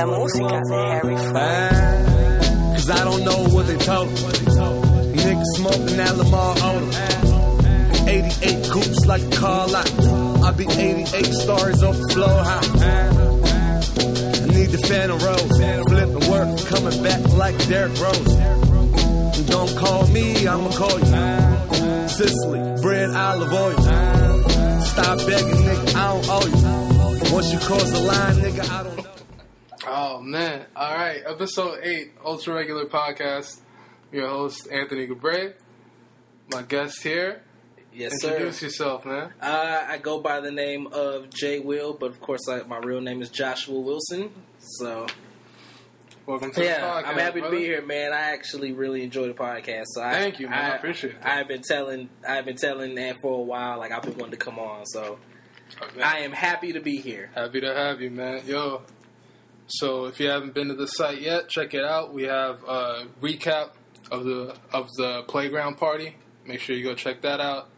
Esa música de Harry Ah, Cause I don't know what they told. Niggas smoking that Lamar Odom. 88 coops like a car lot. I be 88 stars off the floor high. I need the Phantom Rose. Flipping work, coming back like Derrick Rose. Don't call me, I'ma call you. Sicily, bread, olive oil. Stop begging, nigga, I don't owe you. Once you cross the line, nigga, I don't. Oh man! All right, episode eight, ultra regular podcast. Your host Anthony Gebre. My guest here. Yes, sir. Introduce yourself, man. Uh, I go by the name of Jay Will, but of course, I, my real name is Joshua Wilson. So, Welcome to yeah, the podcast. I'm happy brother. to be here, man. I actually really enjoy the podcast. So, I, Thank you, man. I I, appreciate it. I've been telling, I've been telling that for a while. Like I've been wanting to come on, so Oh, man. I am happy to be here. Happy to have you, man. Yo. So if you haven't been to the site yet, check it out. We have a recap of the of the playground party. Make sure you go check that out.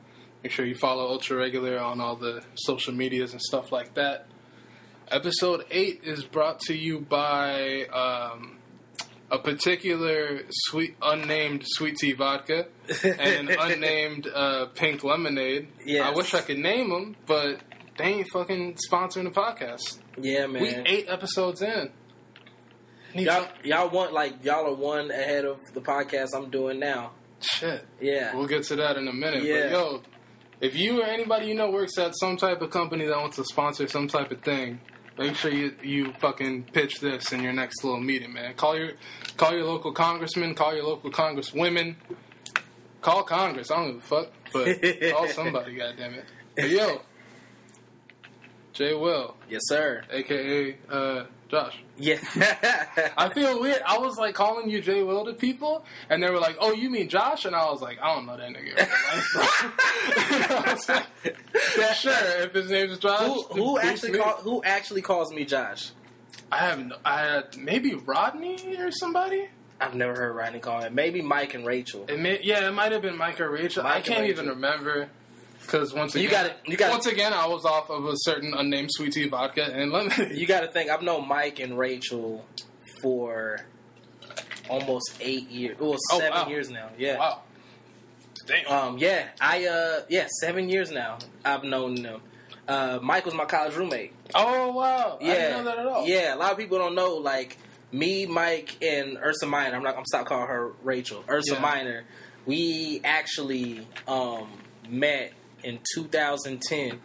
Make sure you follow Ultra Regular on all the social medias and stuff like that. Episode eight is brought to you by um, a particular sweet unnamed sweet tea vodka and an unnamed uh, pink lemonade. Yes. I wish I could name them, but they ain't fucking sponsoring the podcast. Yeah, man. We eight episodes in. Need y'all, some- y'all want like y'all are one ahead of the podcast I'm doing now. shit. Yeah, We'll get to that in a minute. Yeah. But yo, if you or anybody you know works at some type of company that wants to sponsor some type of thing, make sure you you fucking pitch this in your next little meeting, man. Call your call your local congressman, call your local congresswomen, call Congress. I don't give a fuck, but call somebody, goddammit. But yo, Jay Will, yes, sir. aka uh, Josh. Yeah, I feel weird. I was like calling you Jay Will to people, and they were like, "Oh, you mean Josh?" And I was like, "I don't know that nigga." Like, "Yeah, sure, if his name is Josh. who who actually call, who actually calls me Josh? I have no, I maybe Rodney or somebody. I've never heard Rodney call it. Maybe Mike and Rachel. It may, yeah, it might have been Mike or Rachel. Mike I can't Rachel. even remember because once You again, gotta- you gotta- once again, I was off of a certain unnamed sweet tea vodka and lemonade. You got to think. I've known Mike and Rachel for almost eight years. Well, Oh, seven wow. years now. Yeah. wow, damn. Um. Yeah. I. Uh. Yeah. Seven years now. I've known them. Uh. Mike was my college roommate. oh wow, Yeah. I didn't know that at all. Yeah. A lot of people don't know. Like me, Mike, and Ursa Minor. I'm not. I'm stop calling her Rachel. Ursa Yeah. Minor. We actually um met in 2010.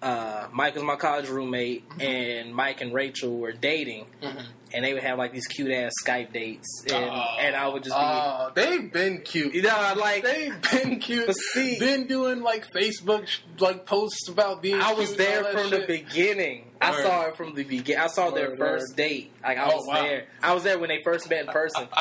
Uh, Mike was my college roommate, and Mike and Rachel were dating, Mhm. and they would have like these cute ass Skype dates, and Oh. and I would just be, Oh, they've been cute. you know, like They've been cute. But see- been doing like Facebook like posts about being. I was there from the shit. beginning. I saw it from the beginning. I saw their Word, first word. date. Like I Oh, was wow. there. I was there when they first met in person.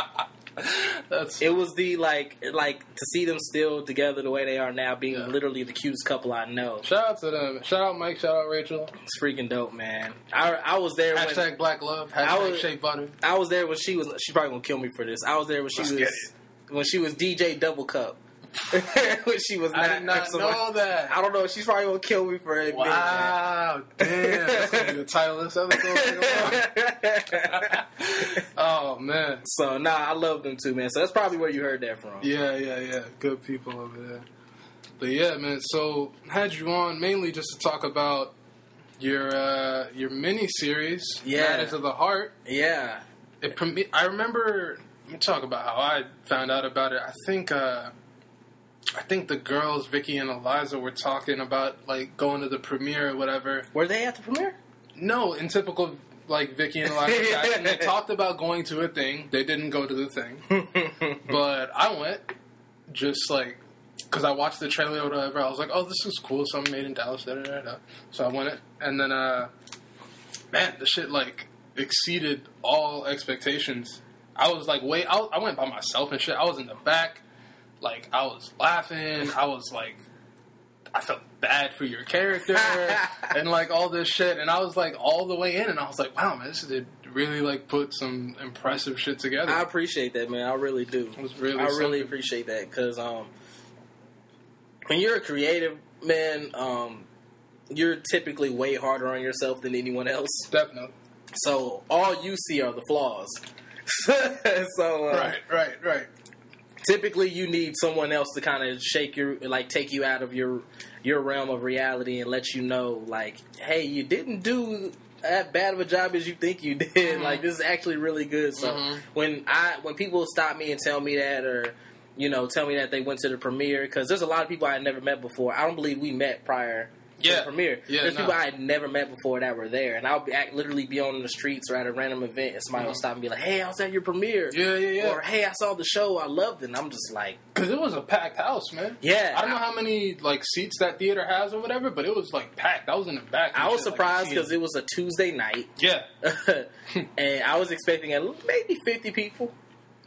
That's it was the like like to see them still together the way they are now, being Yeah. literally the cutest couple I know. shout out to them. Shout out Mike. Shout out Rachel. It's freaking dope, man. I I was there when Hashtag Black Love. Hashtag I was- Shea Butter. I was there when she was. She's probably gonna kill me for this. I was there when she Let's was when she was DJ Double Cup. she was not. I did not know that. I don't know. She's probably gonna kill me for it. Wow, damn! That's gonna be the title of this episode. oh man, so nah, I love them too, man. So that's probably where you heard that from. yeah, yeah, yeah. Good people over there. But yeah, man. So had you on mainly just to talk about your uh, your mini series, Yeah. Matters of the Heart. Yeah. It I remember. Let me talk about how I found out about it. I think. Uh, I think the girls, Vicky and Eliza, were talking about like going to the premiere or whatever. Were they at the premiere? No, in typical like Vicky and Eliza fashion, they talked about going to a thing. They didn't go to the thing, but I went just like because I watched the trailer or whatever. I was like, "Oh, this is cool." Something made in Dallas. Da, da, da, da. So I went and then uh, man, the shit like exceeded all expectations. I was like, wait, I, I went by myself and shit. I was in the back, like I was laughing. I was like, I felt bad for your character and like all this shit. And I was like all the way in, and I was like, wow, man, this did really like put some impressive shit together. I appreciate that, man. I really do. it was really, I really appreciate that because um, when you're a creative man, um, you're typically way harder on yourself than anyone else. definitely. So all you see are the flaws. so uh, Right, right, right. Typically you need someone else to kind of shake your like take you out of your your realm of reality and let you know like hey you didn't do that bad of a job as you think you did. Like this is actually really good. So Mhm. when i when people stop me and tell me that or you know tell me that they went to the premiere because there's a lot of people i never met before. I don't believe we met prior Yeah. premiere Yeah, there's no. people i had never met before that were there and i'll be act, literally be on the streets or at a random event and somebody will Mhm. stop and be like hey i was at your premiere Yeah, yeah, yeah. or hey, I saw the show, I loved it. And I'm just like, Because it was a packed house, man. yeah. I don't know how many like seats that theater has or whatever, but it was like packed. I was in the back. I was shit, surprised because it was a Tuesday night, yeah, and I was expecting maybe 50 people,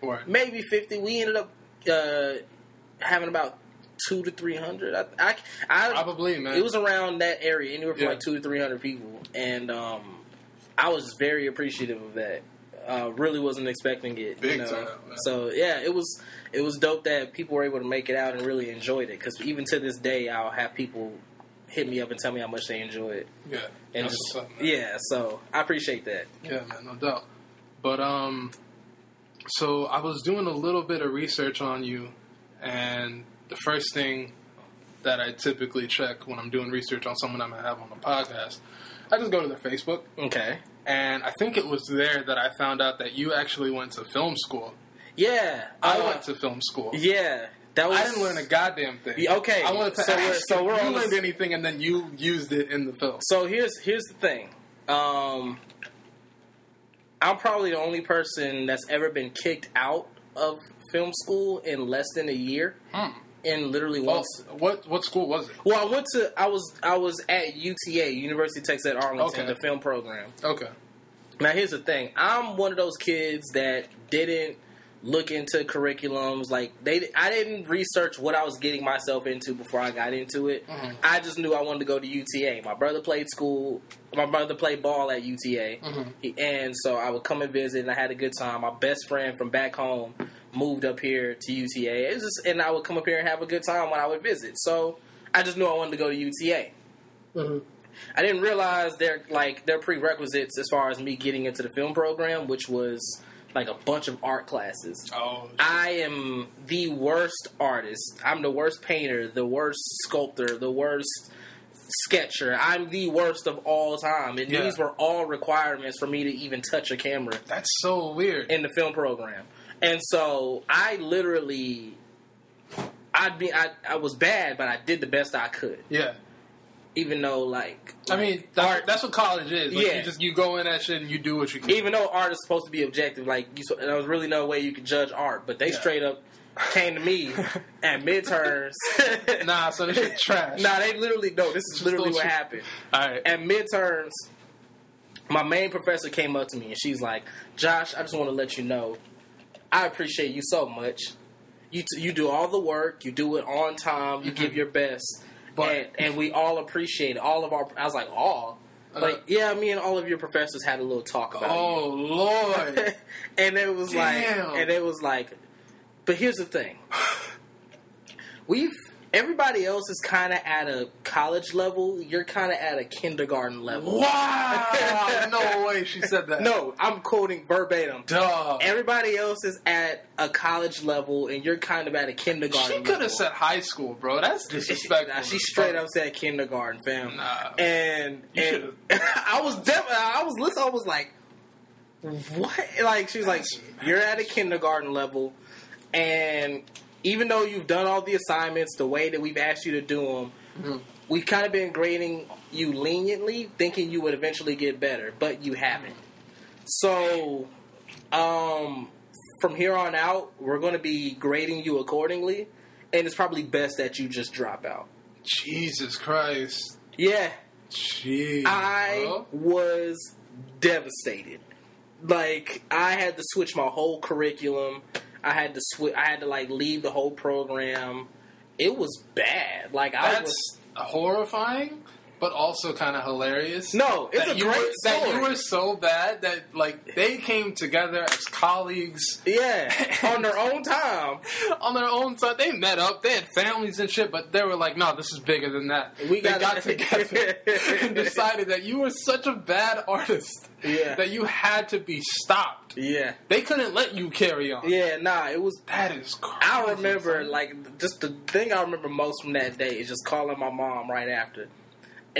Right. maybe 50. We ended up uh, having about two to 300. I, I, I probably man. it was around that area, anywhere from Yeah. like two to 300 people, and um, I was very appreciative of that. Uh, really wasn't expecting it. Big you know? time. So yeah, it was it was dope that people were able to make it out and really enjoyed it. Because even to this day, I'll have people hit me up and tell me how much they enjoy it. yeah, And just, up, yeah, so I appreciate that. Yeah, man, no doubt. But um, so I was doing a little bit of research on you, and the first thing that I typically check when I'm doing research on someone I'm gonna have on the podcast, I just go to their Facebook, Okay. and I think it was there that I found out that you actually went to film school. Yeah, I uh, went to film school. Yeah, that was. I didn't learn a goddamn thing. Yeah, okay, I wanted to so ask we're- so we're you learned anything, and then you used it in the film. So here's here's the thing. Um, I'm probably the only person that's ever been kicked out of film school in less than a year. Hmm. In literally once. what what school was it? Well, I went to. I was. I was at UTA, University of Texas at Arlington, Okay. the film program. Okay. Now, here's the thing. I'm one of those kids that didn't look into curriculums. Like they, I didn't research what I was getting myself into before I got into it. Mhm. I just knew I wanted to go to UTA. My brother played school. My brother played ball at UTA, Mhm. He- and so I would come and visit, and I had a good time. My best friend from back home moved up here to UTA, it was just, and I would come up here and have a good time when I would visit. So I just knew I wanted to go to UTA. Mm-hmm. I didn't realize their like their prerequisites as far as me getting into the film program, which was like a bunch of art classes. Oh, I am the worst artist. I'm the worst painter, the worst sculptor, the worst sketcher. I'm the worst of all time. And Yeah. these were all requirements for me to even touch a camera that's so weird. in the film program. And so I literally I'd be I, I was bad, but I did the best I could. yeah. Even though like I mean, that's, art that's what college is. Like, Yeah. You just you go in that shit and you do what you can. even though art is supposed to be objective, like you, there was really no way you could judge art, but they Yeah. straight up came to me at midterms. nah, so this shit trash. nah, they literally no. This is literally what happened All right. at midterms. My main professor came up to me and she's like, "Josh, I just want to let you know, I appreciate you so much. You t- you do all the work, you do it on time, you give your best, But- and, and we all appreciate it. All of our, I was like, all." Like Uh, yeah, me and all of your professors had a little talk about you. oh lord. and it was Damn. like, and it was like, but here's the thing: we've everybody else is kind of at a college level. You're kind of at a kindergarten level. wow. no way she said that. No, I'm quoting verbatim. Duh. Everybody else is at a college level, and you're kind of at a kindergarten. She could have said high school, bro. That's disrespectful. Nah, she straight up said kindergarten, fam. Nah. And, and I was definitely, I was listening. I was like, what? Like she was like, you're at a kindergarten level, and even though you've done all the assignments the way that we've asked you to do them, Mhm. we've kind of been grading you leniently, thinking you would eventually get better, but you haven't. So, um, from here on out, we're going to be grading you accordingly, and it's probably best that you just drop out. Jesus Christ. Yeah, Jeez. I bro. was devastated. Like I had to switch my whole curriculum. I had to switch. I had to like leave the whole program. It was bad. Like I was. horrifying. But also kind of hilarious. No, it's that a great were, That you were so bad that like they came together as colleagues Yeah, on their own time. on their own side. They met up. They had families and shit, but they were like, "No, this is bigger than that." We they gotta- got together and decided that you were such a bad artist Yeah. that you had to be stopped. Yeah, They couldn't let you carry on. yeah. Nah, it was. That is crazy. I remember like just the thing I remember most from that day is just calling my mom right after,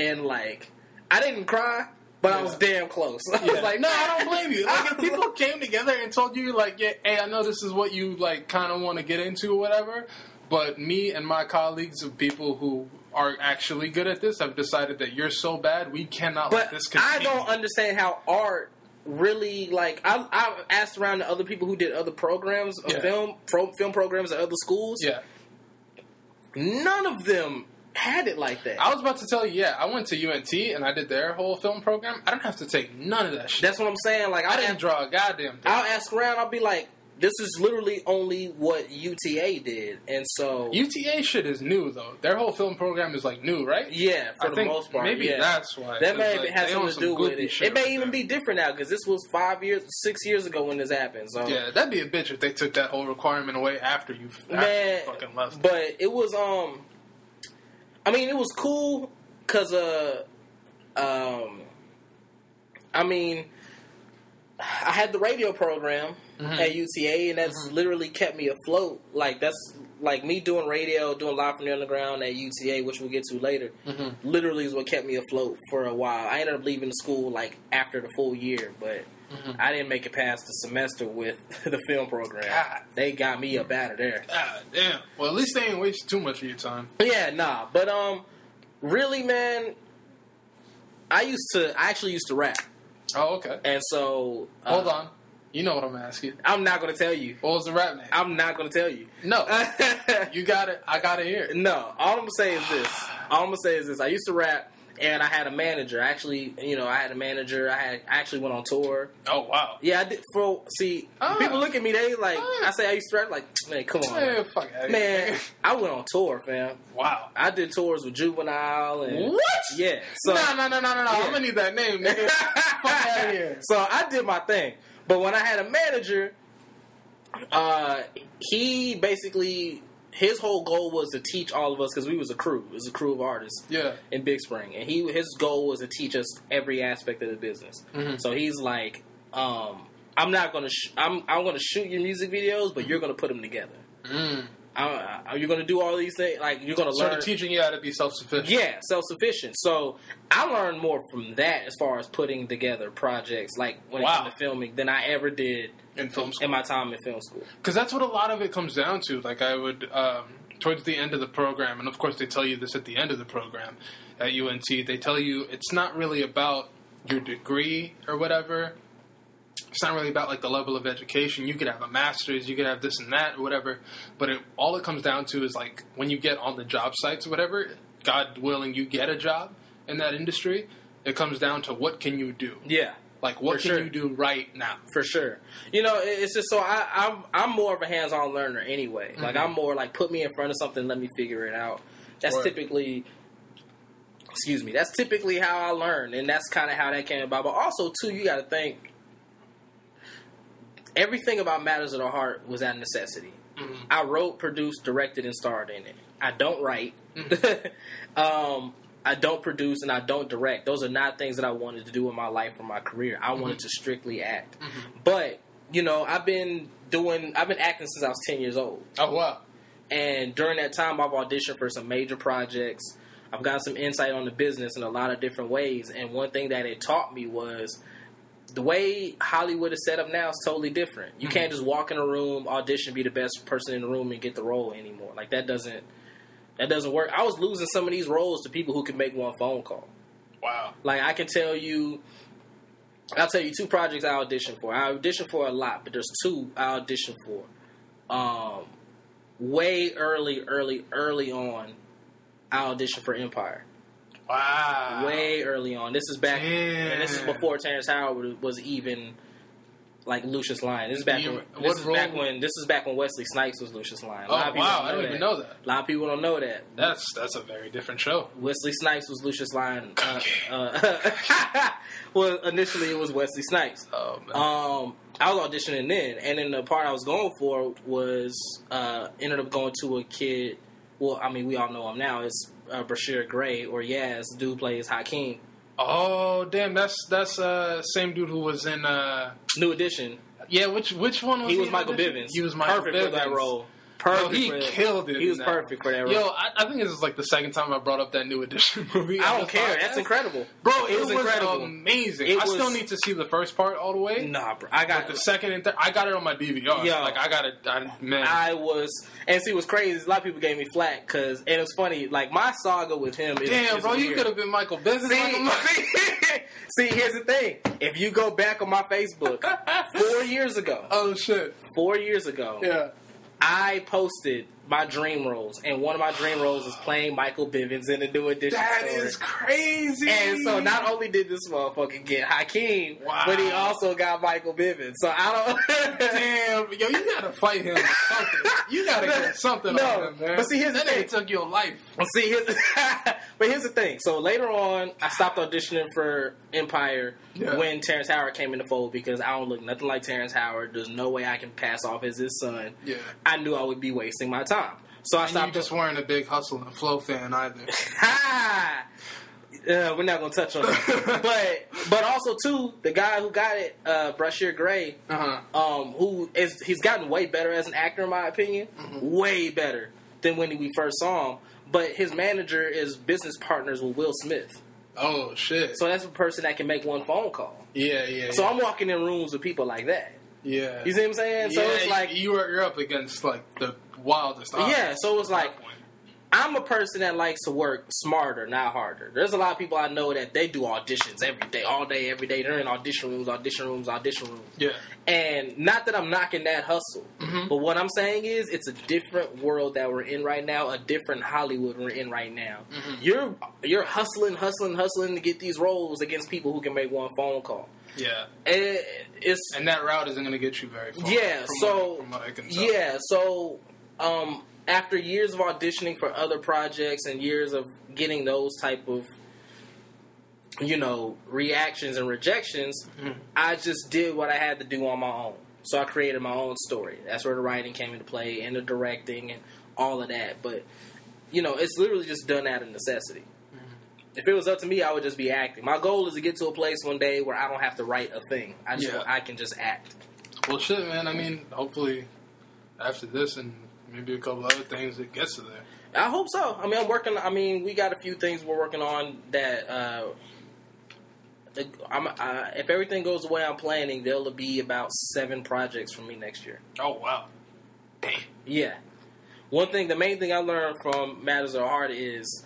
and like I didn't cry, but I was damn close. I was like, no, I don't blame you. Like, if people came together and told you, like, yeah, hey, I know this is what you like, kind of want to get into, or whatever. But me and my colleagues of people who are actually good at this have decided that you're so bad, we cannot let But this I don't understand how art really like. I I asked around to other people who did other programs, of Yeah. film pro, film programs at other schools. Yeah, None of them had it like that. I was about to tell you. Yeah, I went to UNT and I did their whole film program. I don't have to take none of that shit. That's what I'm saying. Like I I didn't ask, draw a goddamn thing. I'll ask around. I'll be like, this is literally only what UTA did, and so UTA shit is new though. Their whole film program is like new, right? yeah, for I the most part, maybe yeah. that's why. That may Like, have something to do with it. It may even be different now because this was five years, six years ago when this happened. So Yeah, that'd be a bitch if they took that whole requirement away after you, after man, you fucking left. but it was um, I mean, it was cool because uh, um, I mean, I had the radio program Mm-hmm. at UTA, and that's literally kept me afloat. Like that's like me doing radio, doing live from the underground at UTA, which we'll get to later. Mm-hmm. Literally is what kept me afloat for a while. I ended up leaving the school like after the full year, but. Mm-hmm. I didn't make it past the semester with the film program. God. They got me up out of there. God damn. Well, at least they ain't waste too much of your time. Yeah, nah. But um, really, man, I used to. I actually used to rap, Oh, okay. and so uh, Hold on. You know what I'm asking. I'm not gonna tell you. What was the rap name? I'm not gonna tell you. no. you got it. I got to hear it. no, all I'm gonna say is this. All I'm gonna say is this. I used to rap, and I had a manager. Actually, you know, I had a manager. I had I actually went on tour. Oh, wow. Yeah, I did. For see, Ah. people look at me. They like. Ah. I say I used to rap. Like, man, come on, Man, fuck man. I went on tour, fam. Wow. I did tours with Juvenile and What? yeah. So no, no, no, no, no, no. Yeah. I'm gonna need that name, nigga. fuck out of here. So I did my thing. But when I had a manager, uh, he basically his whole goal was to teach all of us because we was a crew. It was a crew of artists Yeah. in Big Spring, and he his goal was to teach us every aspect of the business. Mhm. So he's like, um, I'm not gonna sh- I'm I'm gonna shoot your music videos, but you're gonna put them together. Mm. I, I, you're gonna do all these things. Like you're gonna Sort learn. teaching you how to be self sufficient. Yeah, self sufficient. So I learned more from that as far as putting together projects, like when Wow. it came to filming, than I ever did In film school. in my time in film school. Because that's what a lot of it comes down to. Like I would, um, towards the end of the program, and of course they tell you this at the end of the program at UNT. They tell you it's not really about your degree or whatever. It's not really about like the level of education. You could have a master's, you could have this and that or whatever. But it, all it comes down to is like when you get on the job sites or whatever. God willing, you get a job in that industry. It comes down to what can you do. Yeah, Like what For can sure. you do right now? for sure. You know, it's just so I, I'm I'm more of a hands-on learner anyway. Like Mhm. I'm more like put me in front of something, let me figure it out. That's Word. typically. Excuse me. That's typically how I learn, and that's kind of how that came about. But also, too, you got to think everything about Matters of the Heart was out of necessity. Mhm. I wrote, produced, directed, and starred in it. I don't write. Mm-hmm. um, I don't produce and I don't direct. Those are not things that I wanted to do in my life or my career. I wanted Mm-hmm. to strictly act. But you know, I've been doing. I've been acting since I was ten years old, Oh wow. and during that time, I've auditioned for some major projects. I've got some insight on the business in a lot of different ways. And one thing that it taught me was the way Hollywood is set up now is totally different. You can't just walk in a room, audition, be the best person in the room, and get the role anymore. Like that doesn't that doesn't work. I was losing some of these roles to people who could make one phone call. Wow. Like I can tell you, I'll tell you two projects I auditioned for. I auditioned for a lot, but there's two I auditioned for. Um, way early, early, early on, I auditioned for Empire. Wow. Way early on. This is back, and this is before Terrence Howard was even like Lucius Lyon. This is back You- when this is back when this is back when Wesley Snipes was Lucius Lyon. Oh wow, don't I didn't even know that. A lot of people don't know that. That's that's a very different show. Wesley Snipes was Lucius Lyon. Uh, uh, well, initially it was Wesley Snipes. Oh man. Um, I was auditioning then, and then the part I was going for was uh, ended up going to a kid. Well, I mean, we all know him now. It's uh, Bryshere Gray or Yazz. Dude plays Hakeem. Oh damn, that's that's uh same dude who was in uh New edition. yeah which which one was He was Michael? Bivins. He was Michael perfect Bivins. for that role. Yo, he for killed it. He was perfect for that role. Yo, I, I think this is like the second time I brought up that new edition movie. I don't care. podcast. That's incredible, Bro, It it, was was, incredible. amazing. It I still need to see the first part all the way. Nah, bro. I But got the second and third, I got it on my DVR. Yo. like I got it. I, man, I was, and see, was crazy a lot of people gave me flack because, and it was funny. Like my saga with him is damn, is bro, you could have been Michael Bivins. See, see, see, here's the thing. If you go back on my Facebook, four years ago, oh shit, four years ago, yeah. I posted my dream roles, and one of my dream roles is playing Michael Bivins in the new edition. That story. is crazy. And so not only did this motherfucker get Hakeem, Wow. but he also got Michael Bivins. So I don't. Damn, yo, you gotta fight him. Something. You gotta get something No, on him, man. but see, here's the that thing. took your life. See, here's, but here's the thing. So later on, I stopped auditioning for Empire Yeah. when Terrence Howard came in the fold because I don't look nothing like Terrence Howard. There's no way I can pass off as his son. Yeah. I knew I would be wasting my time. So I And you stopped. just weren't a big hustle and flow fan either. Ha! Uh, we're not gonna touch on that, but but also too the guy who got it, uh, Bryshere Gray, Uh huh. um, who is he's gotten way better as an actor in my opinion, Mm-hmm. way better than when we first saw him. But his manager is business partners with Will Smith, Oh shit. so that's a person that can make one phone call. yeah, yeah. So yeah. I'm walking in rooms with people like that. Yeah. You see what I'm saying? So it's like you are you're up against like the wildest. yeah. So it's like. I'm a person that likes to work smarter, not harder. There's a lot of people I know that they do auditions every day, all day, every day. They're in audition rooms, audition rooms, audition rooms. yeah, And not that I'm knocking that hustle, Mhm. but what I'm saying is it's a different world that we're in right now, a different Hollywood we're in right now. Mhm. You're you're hustling, hustling, hustling to get these roles against people who can make one phone call. Yeah. And it's And that route isn't going to get you very far. yeah. from So what, what I can tell. yeah. So um, after years of auditioning for other projects and years of getting those type of you know reactions and rejections, Mhm. I just did what I had to do on my own. So I created my own story. That's where the writing came into play and the directing and all of that. But you know, it's literally just done out of necessity. If it was up to me, I would just be acting. My goal is to get to a place one day where I don't have to write a thing. I just Yeah. I can just act. Well, shit, man. I mean, hopefully after this and maybe a couple other things, it gets to there. I hope so. I mean, I'm working. I mean, we got a few things we're working on that. Uh, I'm, uh, if everything goes the way I'm planning, there'll be about seven projects for me next year. Oh wow. Damn. Yeah. One thing, the main thing I learned from Matters of Heart is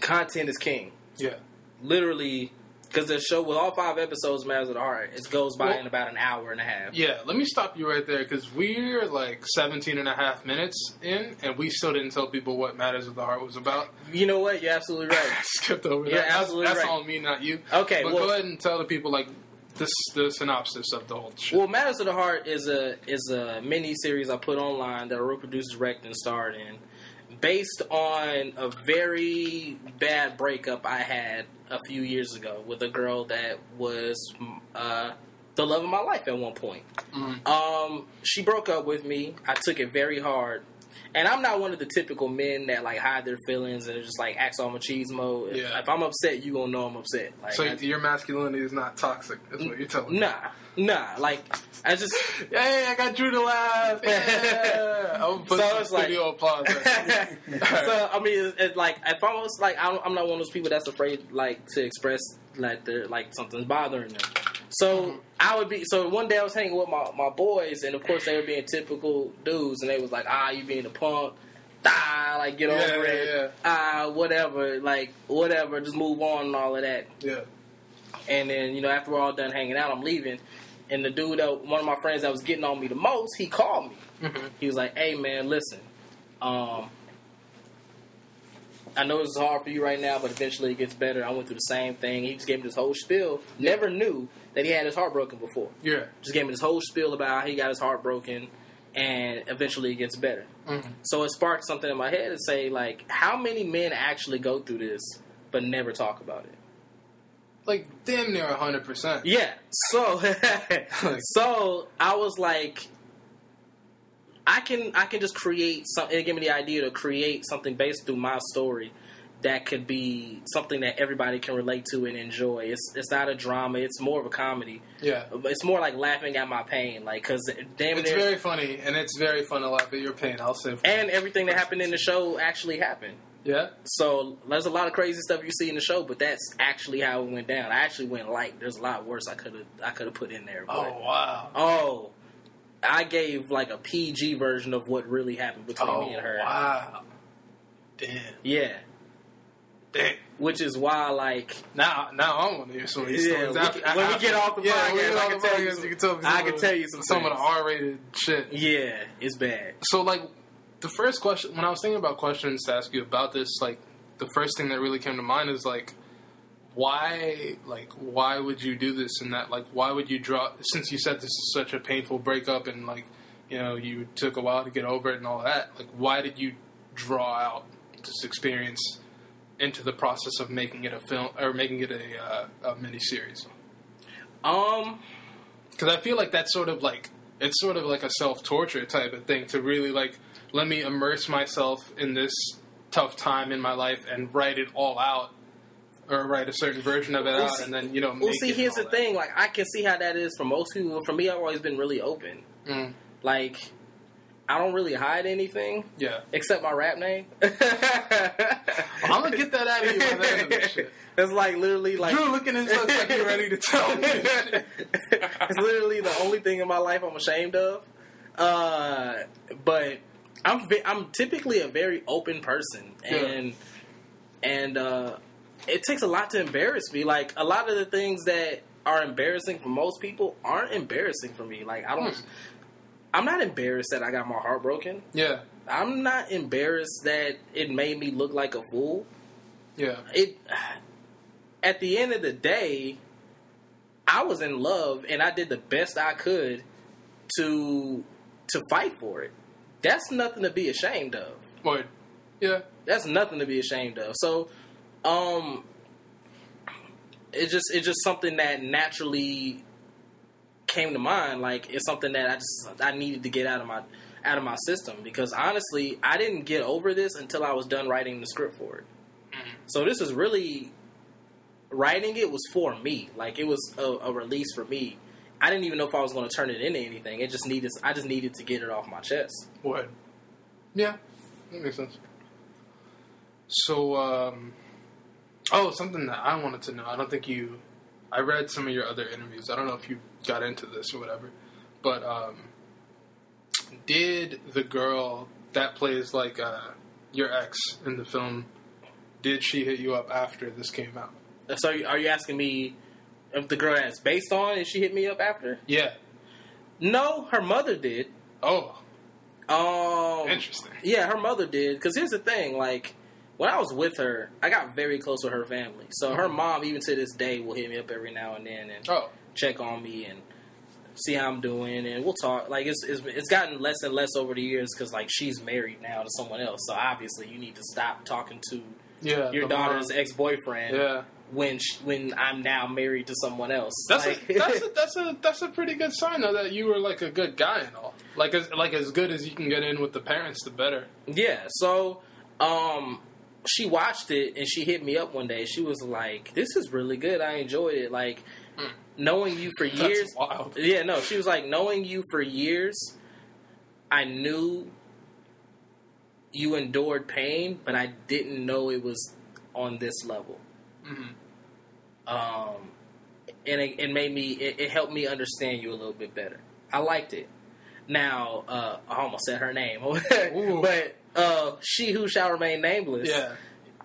content is king. Yeah. Literally, because the show with all five episodes Matters of the Heart, it goes by Well- in about an hour and a half. Yeah, let me stop you right there because we're like 17 and a half minutes in, and we still didn't tell people what Matters of the Heart was about. You know what? You're absolutely right. Skipped over You're that. That's- absolutely That's, right. on me, not you. Okay, but well- go ahead and tell the people like this the synopsis of the whole shit. Well, Matters of the Heart is a is a mini series I put online that I wrote, produced, directed, and starred in, based on a very bad breakup I had a few years ago with a girl that was uh, the love of my life at one point. Mhm. Um, she broke up with me. I took it very hard. And I'm not one of the typical men that like hide their feelings and just like acts on machismo. If, Yeah. if I'm upset, you gonna know I'm upset. Like, so I- your masculinity is not toxic, is what you're telling me. nah, nah. Like I just Hey, I got Drew to laugh. Yeah. I'm gonna put So it's like- studio applause. right so I mean, it's, it's like if I was like, I don't, I'm not one of those people that's afraid like to express like they're like something's bothering them. So I would be. So one day I was hanging with my my boys, and of course they were being typical dudes, and they was like, ah, you being a punk. Ah, like get Yeah, over it. yeah, Ah, whatever. Like whatever. Just move on and all of that. yeah. And then you know after we're all done hanging out, I'm leaving. And the dude, that one of my friends that was getting on me the most, he called me. Mhm. He was like, "Hey man, listen, um, I know it's hard for you right now, but eventually it gets better. I went through the same thing. He just gave me this whole spiel. Never knew that he had his heart broken before. Yeah. Just gave me this whole spiel about how he got his heart broken, and eventually it gets better. Mhm. So it sparked something in my head to say, like, how many men actually go through this but never talk about it? Like damn near hundred percent. Yeah. So so I was like I can I can just create something it gave me the idea to create something based through my story that could be something that everybody can relate to and enjoy. It's it's not a drama, it's more of a comedy. Yeah. It's more like laughing at my pain like cuz damn It's very funny, and it's very fun to laugh at your pain. I'll say. and everything that happened in the show actually happened. yeah. So there's a lot of crazy stuff you see in the show, but that's actually how it went down. I actually went like There's a lot worse I could have I could have put in there. Oh, but, Oh wow. Oh, I gave like a PG version of what really happened between Oh me and oh, her. wow. Damn. Yeah, Damn. which is why like Now, now I want to hear some of these Yeah, stories. we After- can- when we after- get off the yeah, podcast, I can tell you some- you can tell. I can tell you some some of the. R-rated shit. yeah, it's bad. So, like, the first question when I was thinking about questions to ask you about this, like, the first thing that really came to mind is like, why, like, why would you do this and that? Like, why would you draw? Since you said this is such a painful breakup and like, you know, you took a while to get over it and all that. Like, why did you draw out this experience into the process of making it a film or making it a, uh, a mini series? Um, because I feel like that's sort of like it's sort of like a self torture type of thing to really like let me immerse myself in this tough time in my life and write it all out or write a certain version of it Well, out see- and then you know well, see, here's the all thing. Like, I can see how that is for most people. For me, I've always been really open. Mm, Like, I don't really hide anything yeah except my rap name. I'm gonna get that out of you by the end of this shit. It's like literally like Drew looking at us like you're ready to tell me it's literally the only thing in my life I'm ashamed of. Uh, but I'm I'm typically a very open person, and and uh, it takes a lot to embarrass me. Like a lot of the things that are embarrassing for most people aren't embarrassing for me. Like I don't. Hmm. I'm not embarrassed that I got my heart broken. yeah I'm not embarrassed that it made me look like a fool. yeah It at the end of the day, I was in love and I did the best I could to to fight for it. That's nothing to be ashamed of. Word. yeah That's nothing to be ashamed of. So, um, it just it's just something that naturally came to mind. Like it's something that I just I needed to get out of my out of my system because honestly, I didn't get over this until I was done writing the script for it. So this is really writing it was for me. Like it was a, a release for me. I didn't even know if I was going to turn it into anything. It just needed. I just needed to get it off my chest. What? Yeah, that makes sense. So, um, oh, something that I wanted to know. I don't think you. I read some of your other interviews. I don't know if you got into this or whatever, but um, did the girl that plays like uh, your ex in the film? Did she hit you up after this came out? So are you asking me if the girl that's based on if she hit me up after? Yeah. No, her mother did. Oh, Um, interesting. Yeah, her mother did. Because here's the thing, like when I was with her, I got very close with her family. So her mom, even to this day, will hit me up every now and then and Oh, check on me and see how I'm doing, and we'll talk. Like it's it's, it's gotten less and less over the years because like she's married now to someone else. So obviously, you need to stop talking to yeah. your daughter's ex boyfriend Yeah. when sh when I'm now married to someone else. That's like, a, that's a, that's a that's a pretty good sign though that you were like a good guy and all. Like as like as good as you can get in with the parents, the better. Yeah, so um she watched it and she hit me up one day. She was like, "This is really good. I enjoyed it. Like Hmm. knowing you for years." Yeah, no, she was like, "Knowing you for years, I knew you endured pain, but I didn't know it was on this level." Mhm. Um and it, it made me it, it helped me understand you a little bit better. I liked it. Now, uh, I almost said her name, but uh, she who shall remain nameless. Yeah,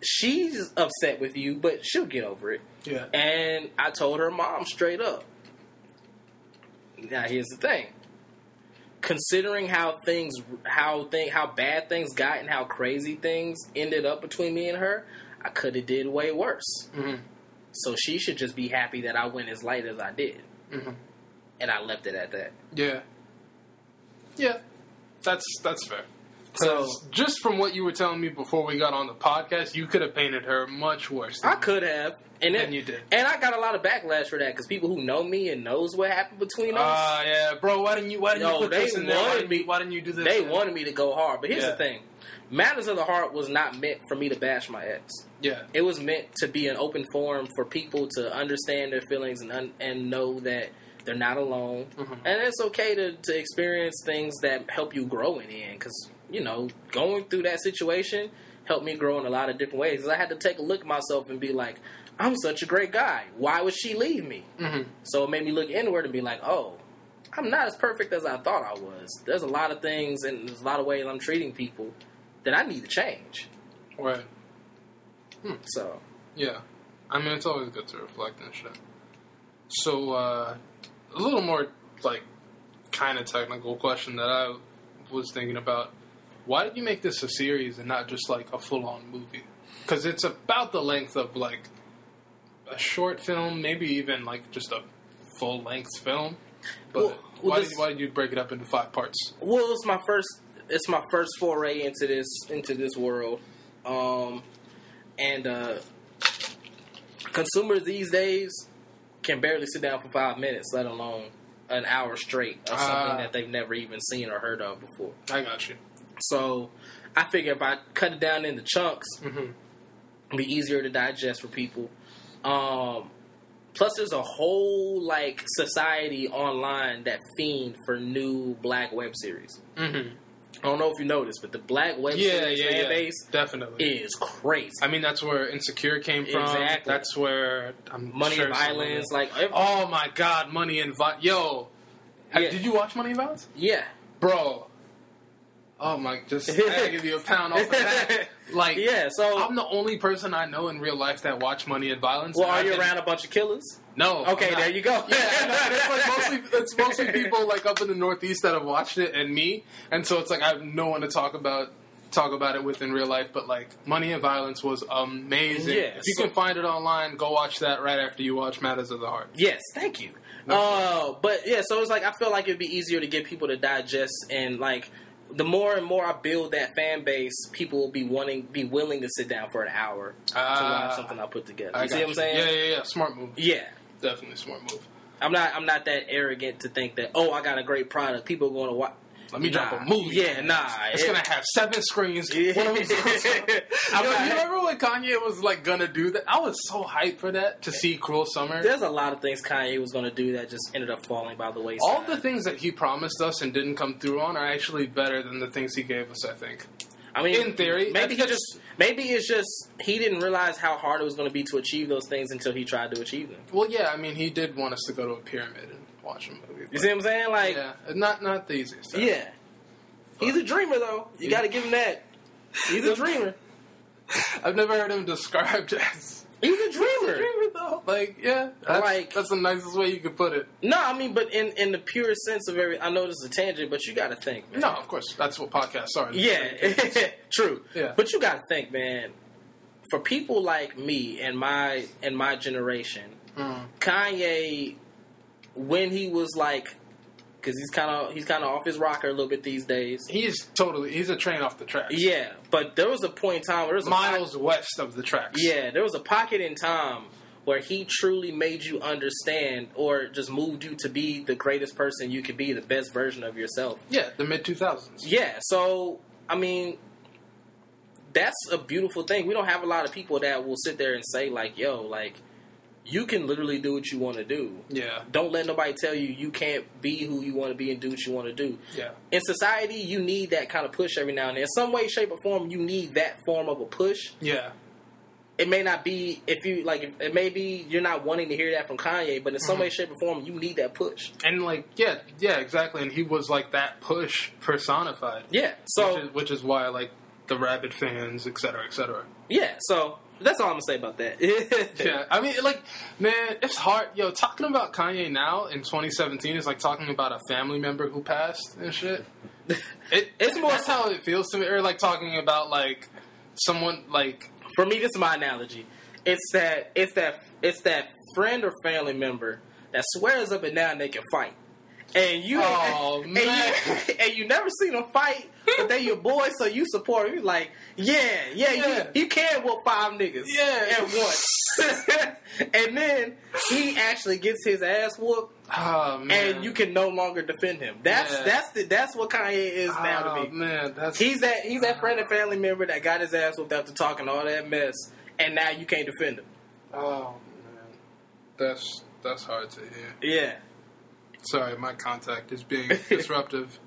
she's upset with you, but she'll get over it. yeah. And I told her mom straight up. Now here's the thing. considering how things how thing how bad things got and how crazy things ended up between me and her, I could have did way worse. Mhm. So she should just be happy that I went as light as I did, Mhm. and I left it at that. Yeah. Yeah. That's that's fair. So just from what you were telling me before we got on the podcast, you could have painted her much worse. I could have, and And you did. and I got a lot of backlash for that because people who know me and knows what happened between us. Ah, yeah, bro. Why didn't you? Why didn't Yo, you put this in there? Why didn't, you, me- why didn't you do this? They wanted me to go hard, but here's Yeah. the thing: Matters of the Heart was not meant for me to bash my ex. Yeah. It was meant to be an open forum for people to understand their feelings and un- and know that they're not alone, Mhm. and it's okay to, to experience things that help you grow in the end. Because you know, going through that situation helped me grow in a lot of different ways. I had to take a look at myself and be like, I'm such a great guy. Why would she leave me? hmm So it made me look inward and be like, oh, I'm not as perfect as I thought I was. There's a lot of things and there's a lot of ways I'm treating people that I need to change. Right. So Yeah. I mean, it's always good to reflect and shit. So, uh, a little more, like, kind of technical question that I was thinking about. Why did you make this a series and not just, like, a full on movie? Because it's about the length of, like, a short film, maybe even, like, just a full length film. But Well, well, why, this- did, why did you break it up into five parts? well, it's my first. It's my first foray into this into this world, um, and uh, consumers these days can barely sit down for five minutes, let alone an hour straight of something Ah. that they've never even seen or heard of before. I got you. So I figure if I cut it down into chunks, hmm it'll be easier to digest for people. Um, plus, there's a whole like society online that fiend for new black web series. hmm I don't know if you noticed, but the black web Yeah, series yeah, fan yeah. base Definitely. is crazy. I mean, that's where Insecure came from. Exactly. That's where I'm Money sure of like Oh my God, Money and Violence. Yo, Yeah. did you watch Money and Violence, yeah, bro? Oh my, just I give you a pound off of that. Like, yeah. So, I'm the only person I know in real life that watch Money and Violence. well, and are I've you been- around a bunch of killers? No. Okay, there you go. Yeah, no, it's like mostly it's mostly people like up in the Northeast that have watched it and me, and so it's like I have no one to talk about talk about it with in real life. But like Money and Violence was amazing. Yeah, if you can find it online, go watch that right after you watch Matters of the Heart. Yes, thank you. No. Uh, but yeah, so it's like I feel like it'd be easier to get people to digest, and like the more and more I build that fan base, people will be wanting, be willing to sit down for an hour to Ah, watch something I put together. I You see got what I'm saying? Yeah, yeah, yeah. Smart move. Yeah. Definitely smart move. I'm not. I'm not that arrogant to think that. Oh, I got a great product. People are going to watch. Let me drop a movie. Yeah, nah. It's It- gonna have seven screens. Yeah. One of them's Yo, not- you remember when Kanye was like gonna do that? I was so hyped for that to see Cruel Summer. There's a lot of things Kanye was going to do that just ended up falling by the wayside. All the things that he promised us and didn't come through on are actually better than the things he gave us. I think. I mean, in theory, maybe he just maybe it's just he didn't realize how hard it was going to be to achieve those things until he tried to achieve them. Well, yeah, I mean, he did want us to go to a pyramid watch a movie. You see what I'm saying? Like, yeah, not not the easiest. task. yeah. He's a dreamer, though. You got to give him that. He's a dreamer. I've never heard him described as He's a a dreamer. dreamer though. Like, yeah, that's, Like- that's the nicest way you could put it. No, I mean, but in in the purest sense of every, I know this is a tangent, but you got to think. Man. No, of course, that's what podcasts are. Yeah, true. Yeah. But you got to think, man. For people like me and my and my generation, Mm. Kanye, when he was like, because he's kind of he's kind of off his rocker a little bit these days. He's totally he's a train off the tracks. Yeah, but there was a point in time where there was a miles west of the tracks. Yeah, there was a pocket in time where he truly made you understand or just moved you to be the greatest person you could be, the best version of yourself. yeah, the mid two thousands. Yeah, so I mean that's a beautiful thing. We don't have a lot of people that will sit there and say like, "Yo, like you can literally do what you want to do." Yeah, Don't let nobody tell you you can't be who you want to be and do what you want to do. yeah, In society, you need that kind of push every now and then. In some way, shape, or form, you need that form of a push. yeah, it may not be if you like it may be you're not wanting to hear that from Kanye, but in some Mhm. way, shape, or form, you need that push. and like yeah, yeah, exactly. And he was like that push personified. Yeah. So which is, which is why like the rabid fans, et cetera, et cetera. yeah. So That's all I'm gonna say about that. Yeah, I mean, like, man, it's hard. Yo, talking about Kanye now in 2017 is like talking about a family member who passed and shit. It, it's more that's how it feels to me, or like talking about like someone like For me, this is my analogy. It's that it's that it's that friend or family member that swears up and down they can fight. And you, Oh, and, you and you never seen them fight, but they your boy, so you support. him. You like, yeah, yeah, Yeah. You, you can whoop five niggas, Yeah. at once. and then he actually gets his ass whooped, oh and you can no longer defend him. That's Yeah. that's the, that's what Kanye is now oh, to me. man, that's He's that he's that friend and ah. family member that got his ass whooped after talking all that mess, and now you can't defend him. oh man, that's that's hard to hear. Yeah. Sorry, my contact is being disruptive.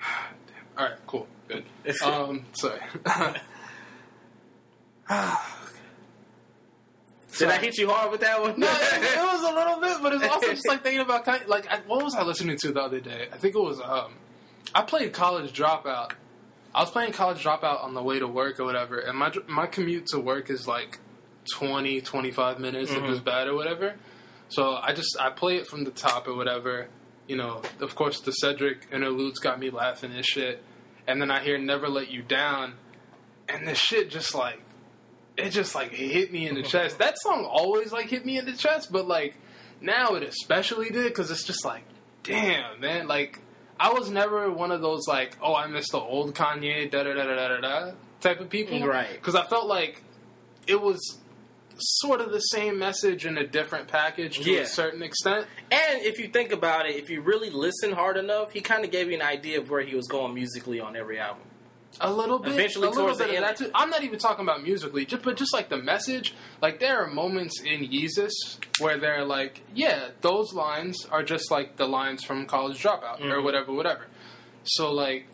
All right, cool, good. Um, sorry. Did I hit you hard with that one? No, it, it was a little bit, but it's also just like thinking about kind like I, what was I listening to the other day? I think it was um, I played College Dropout. I was playing College Dropout on the way to work or whatever, and my my commute to work is like 20, 25 minutes if it's bad or whatever. So I just I play it from the top or whatever. You know, of course the Cedric interludes got me laughing and shit, and then I hear "Never Let You Down," and the shit just like it just like hit me in the chest. That song always like hit me in the chest, but like now it especially did because it's just like, damn, man. Like I was never one of those like, oh, I miss the old Kanye, da da da da da da da type of people, Right. Because I felt like it was sort of the same message in a different package to Yeah. a certain extent. And if you think about it, if you really listen hard enough, he kind of gave you an idea of where he was going musically on every album. A little bit. Eventually a little towards the bit of end- that too. I'm not even talking about musically, just but just like the message. Like there are moments in Yeezus where they're like, yeah, those lines are just like the lines from College Dropout or Mhm. whatever, whatever. So like,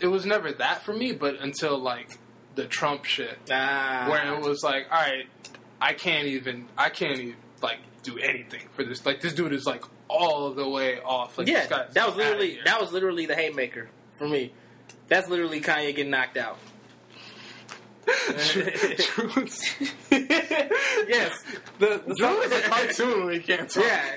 it was never that for me, but until like the Trump shit, Ah. where it was like, all right, I can't even, I can't even like do anything for this. Like this dude is like all the way off. Like yeah, that was literally that was literally the haymaker for me. That's literally Kanye getting knocked out. yes, the, the Drew is a cartoon. We can't talk. Yeah,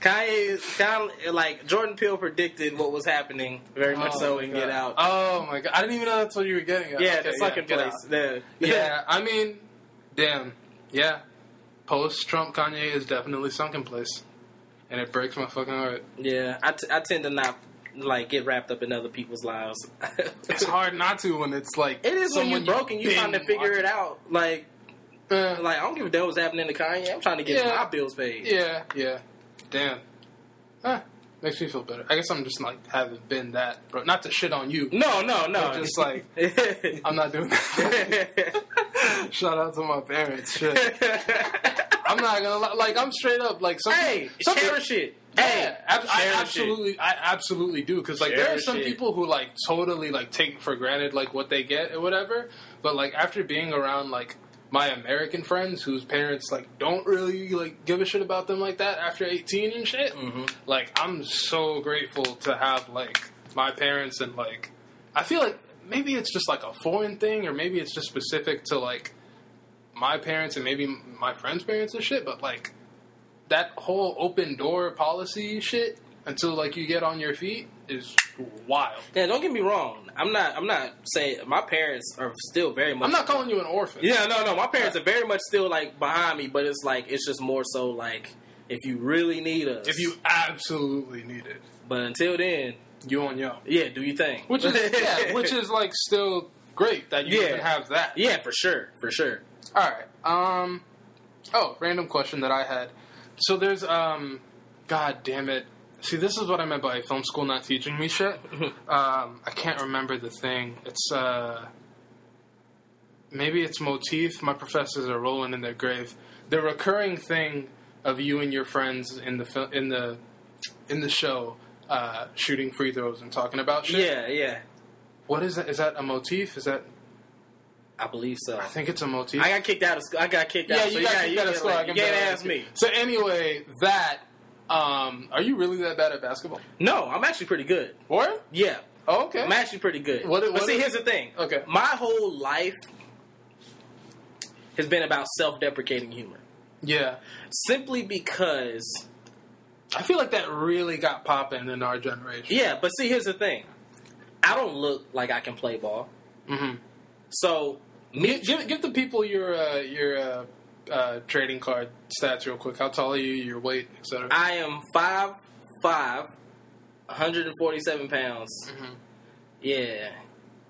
Kanye is kind of like Jordan Peele predicted what was happening very much Oh so my in Get Out. Oh my god! I didn't even know that's what you were getting at. yeah, Okay, the second Get place. Out. The- Yeah, I mean, damn, yeah. Post Trump Kanye is definitely sunken place, and it breaks my fucking heart. yeah. I, t- I tend to not like get wrapped up in other people's lives. It's hard not to when it's like It is when someone you're broken, you trying to figure it out. Like, Uh, like I don't give a damn what's happening to Kanye. I'm trying to get Yeah. my bills paid. yeah, yeah. Damn. Huh. Makes me feel better. I guess I'm just like haven't been that, bro. Not to shit on you. No, no, no. Just like I'm not doing that. Shout out to my parents. Shit. I'm not gonna lie. Like I'm straight up. Like some hey, some cherish it. Yeah, Hey, ab- I absolutely, I absolutely do because like there are some it. people who like totally like take for granted like what they get or whatever. But like after being around like my American friends whose parents like don't really like give a shit about them like that after 18 and shit, Mhm. like I'm so grateful to have like my parents and like I feel like maybe it's just like a foreign thing or maybe it's just specific to like my parents and maybe my friends' parents and shit, but like that whole open door policy shit until like you get on your feet is wild. Yeah, don't get me wrong. I'm not. I'm not saying my parents are still very much. I'm not calling you an orphan. Yeah, no, no. My parents are very much still like behind me, but it's like it's just more so like if you really need us. If you absolutely need it, but until then, you on yo. yeah, do you think? Which is yeah, which is like still great that you Yeah. even have that. yeah, for sure, for sure. All right. Um. Oh, random question that I had. So there's um. God damn it. See, this is what I meant by film school not teaching me shit. um, I can't remember the thing. It's uh. Maybe it's motif. My professors are rolling in their grave. The recurring thing of you and your friends in the fil- in the in the show uh, shooting free throws and talking about shit. Yeah, yeah. What is that? Is that a motif? Is that? I believe so. I think it's a motif. I got kicked out of school. I got kicked out. Yeah, so you got gotta- out of school. Like, you can't ask me. So anyway, that um, are you really that bad at basketball? No, I'm actually pretty good. Or Yeah, oh, okay, I'm actually pretty good. What- but see, is- here's the thing. Okay. my whole life, has been about self-deprecating humor. Yeah, Simply because, I feel like that really got popping in our generation. yeah. But see, here's the thing: I don't look like I can play ball. hmm So me, Give, give, give the people your uh, your uh, uh, trading card stats real quick. How tall are you? Your weight, etc. I am five five, 147 pounds. Mhm. Yeah,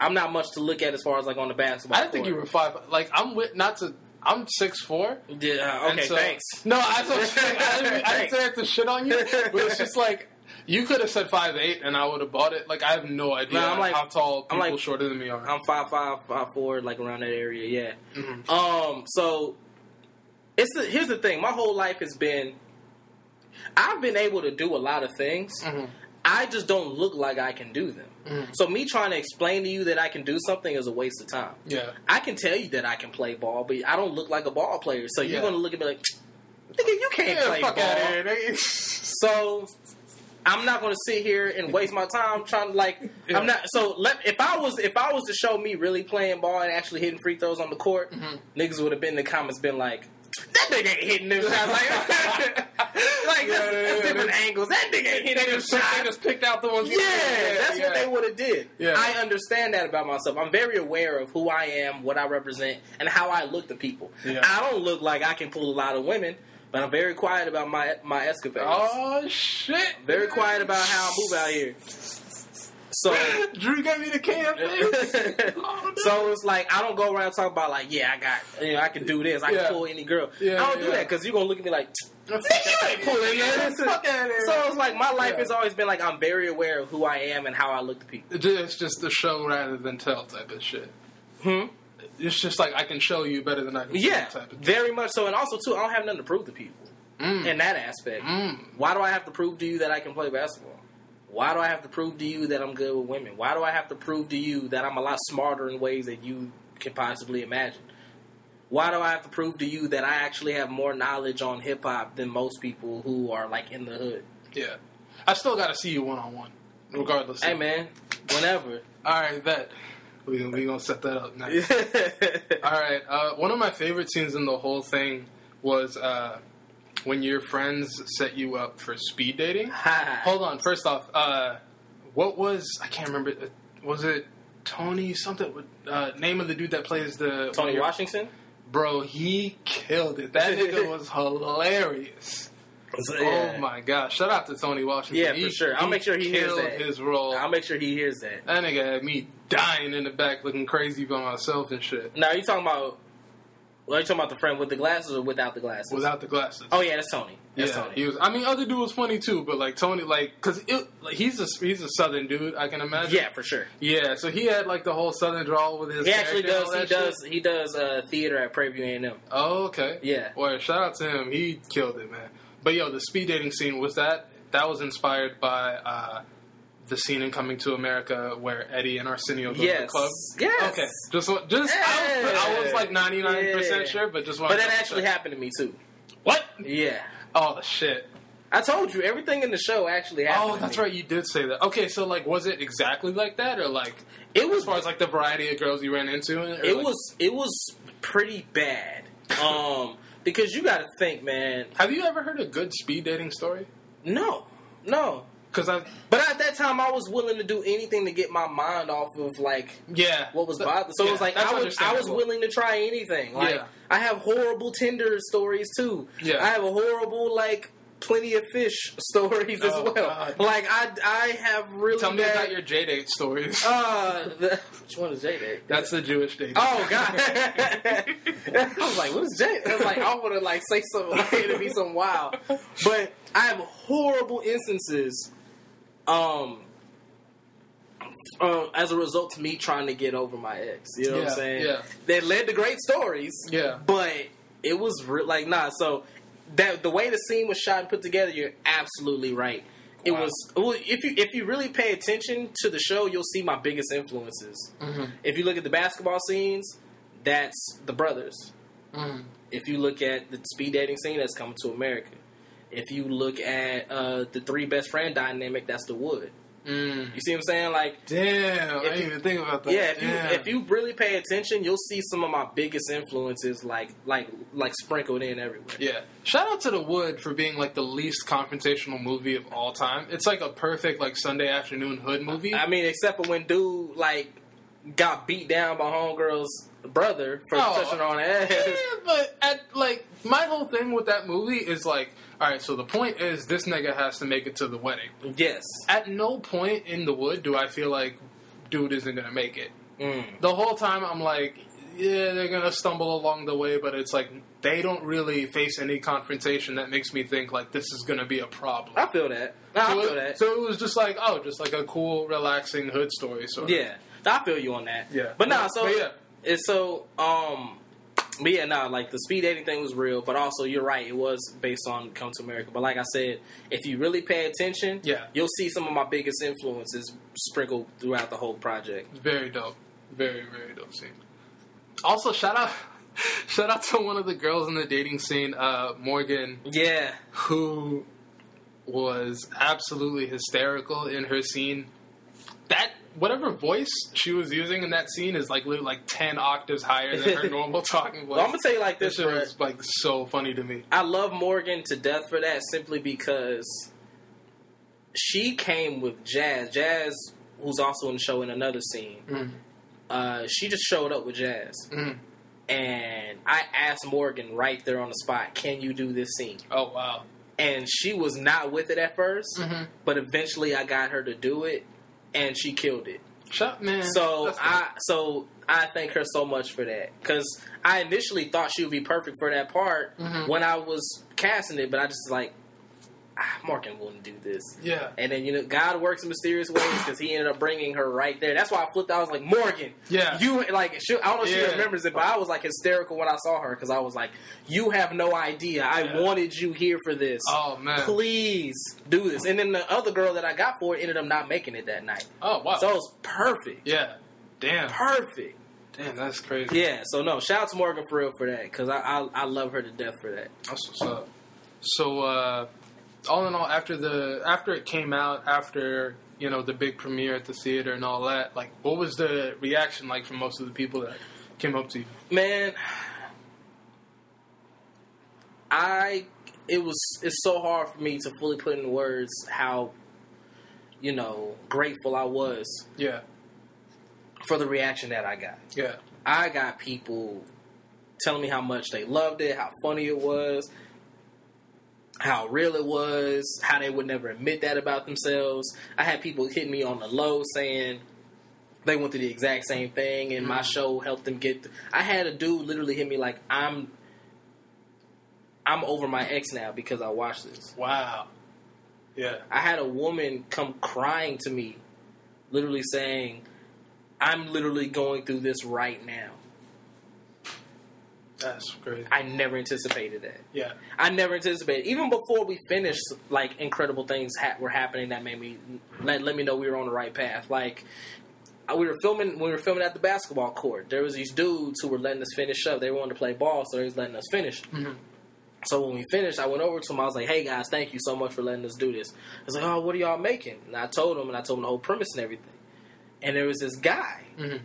I'm not much to look at as far as like on the basketball. I didn't think you were five. Like I'm with not to. I'm six four. Yeah. Okay. so- thanks. No, I, I, didn't, I didn't say that to shit on you, but it's just like you could have said five eight, and I would have bought it. Like I have no idea No, I'm like- how tall I'm people like- shorter than me are. I'm five five five four, like around that area. Yeah. Mhm. Um. So it's the, here's the thing. My whole life has been. I've been able to do a lot of things. Mhm. I just don't look like I can do them. Mhm. So me trying to explain to you that I can do something is a waste of time. Yeah, I can tell you that I can play ball, but I don't look like a ball player. So you're going to look at me like, nigga, you can't yeah play fuck ball. here. So I'm not going to sit here and waste my time trying to like. Yeah. I'm not. So let if I was if I was to show me really playing ball and actually hitting free throws on the court, Mhm. niggas would have been in the comments been like. That nigga ain't hitting them shots. Like, like Yeah, that's, yeah, that's yeah. different angles. That nigga ain't hitting them shots. They just picked out the ones. Yeah, that's what they would have did. Yeah. I understand that about myself. I'm very aware of who I am, what I represent, and how I look to people. I don't look like I can pull a lot of women, but I'm very quiet about my my escapades. Oh shit! Very quiet about how I move out here. So, Drew gave me the can. Oh, so it's like I don't go around talking about like, yeah, I got, you know, I can do this, I Yeah. can pull any girl. Yeah, I don't do that because you're gonna look at me like, you ain't pulling that. So it's like my life Yeah. has always been like I'm very aware of who I am and how I look to people. It's just the show rather than tell type of shit. Hmm. It's just like I can show you better than I can. Yeah, tell type of very much so. And also too, I don't have nothing to prove to people Mm. in that aspect. Mm. Why do I have to prove to you that I can play basketball? Why do I have to prove to you that I'm good with women? Why do I have to prove to you that I'm a lot smarter in ways that you can possibly imagine? Why do I have to prove to you that I actually have more knowledge on hip hop than most people who are like in the hood? Yeah, I still got to see you one on one, regardless. Hey man, whenever. All right, bet we we gonna set that up next. All right. Uh, one of my favorite scenes in the whole thing was uh, when your friends set you up for speed dating. Hold on. First off, uh, what was I can't remember. uh, Was it Tony something? Uh, name of the dude that plays the Tony your- Washington. Bro, he killed it. That nigga was hilarious. Yeah. Oh my gosh! Shout out to Tony Washington. Yeah, for sure. I'll make sure he hears that. his role. I'll make sure he hears that. that nigga had me dying in the back, looking crazy by myself and shit, Now, are you talking about? Well, are you talking about the friend with the glasses or without the glasses? without the glasses. Oh yeah, that's Tony. That's yeah, Tony. he was. I mean, other dude was funny too, but like Tony, like, cause like, he's a he's a southern dude. I can imagine. yeah, for sure. yeah. So he had like the whole southern drawl with his. He actually does. He does. He does uh, theater at Prairie A and M. Oh, okay. Yeah. Well, shout out to him. He killed it, man. But yo, the speed dating scene was that that was inspired by uh, the scene in Coming to America where Eddie and Arsenio go to the club. Yes. Okay. Just just I, was, I was like ninety nine percent sure, but just But that actually happened to me too. What? Yeah. Oh shit. I told you everything in the show actually happened. Oh, that's right. You did say that. Okay, so like, was it exactly like that, or like It was as far as like the variety of girls you ran into? It like- was. It was pretty bad. Um, because you got to think, man. Have you ever heard a good speed dating story? No, no. Because I, But at that time, I was willing to do anything to get my mind off of like yeah, what was Th- bothering. So it was like I was I was willing to try anything. Like Yeah. I have horrible Tinder stories too. Yeah. I have a horrible like plenty of fish stories as Oh, well. God. Like I I have really Tell me about your J date stories. uh the, which one is J date? That's the Jewish date. Oh God! I was like, "What is Jay?" I was like, "I want to like say something like it'd be some wild," but I have horrible instances, um, uh, as a result to me trying to get over my ex. You know what I'm saying? yeah. That led to great stories. Yeah. but it was re- like nah. So that the way the scene was shot and put together, you're absolutely right. It Wow. was well, if you if you really pay attention to the show, you'll see my biggest influences. Mhm. If you look at the basketball scenes, that's the brothers. Mhm. If you look at the speed dating scene, that's coming to America. If you look at uh, the three best friend dynamic, that's the Wood. Mm. You see what I'm saying? Like, Damn, I If didn't you- even think about that. yeah, if you if you really pay attention, you'll see some of my biggest influences like like like sprinkled in everywhere. Yeah. Shout out to The Wood for being like the least confrontational movie of all time. It's like a perfect like Sunday afternoon hood movie. I mean, except for when dude like got beat down by homegirl's brother for Oh. touching her on the ass. yeah, but at like my whole thing with that movie is like, all right, so the point is this nigga has to make it to the wedding. Yes. At no point in The Wood do I feel like dude isn't gonna make it. Mm. The whole time I'm like, yeah, they're gonna stumble along the way, but it's like they don't really face any confrontation that makes me think like this is gonna be a problem. I feel that. No, I so, feel it, that. so it was just like, oh, just like a cool, relaxing hood story. Sort of. I feel you on that. Yeah. but nah. So But yeah. it's so um. But yeah, nah, like the speed dating thing was real, but also you're right, it was based on Come to America. But like I said, if you really pay attention, Yeah. you'll see some of my biggest influences sprinkled throughout the whole project. Very dope. Very, very dope scene. Also, shout out, shout out to one of the girls in the dating scene, uh, Morgan, Yeah, who was absolutely hysterical in her scene. That whatever voice she was using in that scene is like literally like ten octaves higher than her normal talking voice. well, I'm gonna tell you like this this, was like so funny to me. I love Morgan to death for that simply because she came with Jazz. Jazz, who's also in the show in another scene, Mm. uh, she just showed up with Jazz. Mm. And I asked Morgan right there on the spot, can you do this scene? Oh wow. And she was not with it at 1st Mhm. but eventually I got her to do it, and she killed it. Shut man. So I so I thank her so much for that because I initially thought she would be perfect for that part Mhm. when I was casting it, but I just like ah, Morgan wouldn't do this. yeah. And then you know God works in mysterious ways because He ended up bringing her right there. That's why I flipped. out. I was like Morgan, Yeah. you like she, I don't know if Yeah. she remembers it, but I was like hysterical when I saw her because I was like, you have no idea. I Yeah. wanted you here for this. Oh man. Please do this. And then the other girl that I got for it ended up not making it that night. Oh wow. So it was perfect. yeah. Damn. Perfect. Damn, that's crazy. Yeah, so no, shout out to Morgan for real for that because I, I I love her to death for that. That's what's up. So, uh, all in all, after the after it came out, after you know the big premiere at the theater and all that, like, what was the reaction like from most of the people that came up to you? Man, I it was it's so hard for me to fully put in words how you know grateful I was Yeah, for the reaction that I got. yeah, I got people telling me how much they loved it, how funny it was, how real it was, how they would never admit that about themselves. I had people hitting me on the low saying they went through the exact same thing and my mm-hmm. show helped them get th- I had a dude literally hit me like I'm I'm over my ex now because I watched this. wow, yeah, I had a woman come crying to me literally saying I'm literally going through this right now. That's great. I never anticipated that. Yeah, I never anticipated. Even before we finished, like incredible things ha- were happening that made me let, let me know we were on the right path. Like we were filming when we were filming at the basketball court. There was these dudes who were letting us finish up. They wanted to play ball, so they was letting us finish. Mhm. So when we finished, I went over to them. I was like, "Hey guys, thank you so much for letting us do this." I was like, "Oh, what are y'all making?" And I told them, and I told them the whole premise and everything. And there was this guy, hmm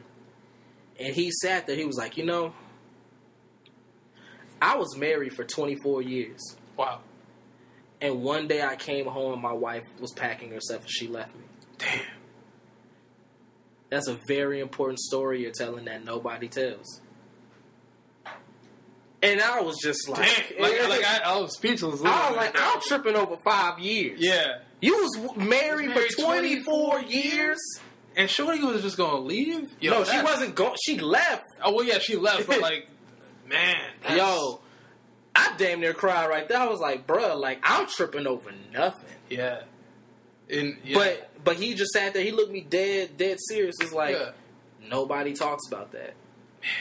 and he sat there. He was like, "You know, I was married for 24 years." wow, And one day I came home and my wife was packing herself and she left me. damn, That's a very important story you're telling that nobody tells. And I was just like, damn. Like, like I, I was speechless. I was like, I'm tripping over five years. yeah, You was married, Married for 24 24 years? and Shorty was just gonna leave. Yo, no, she wasn't going. She left. Oh well, yeah, she left, but like, man, that's- Yo, I damn near cried right there. I was like, bruh, like, I'm tripping over nothing. yeah, in yeah. But but he just sat there. He looked me dead, dead serious. It's like, yeah, nobody talks about that. Man,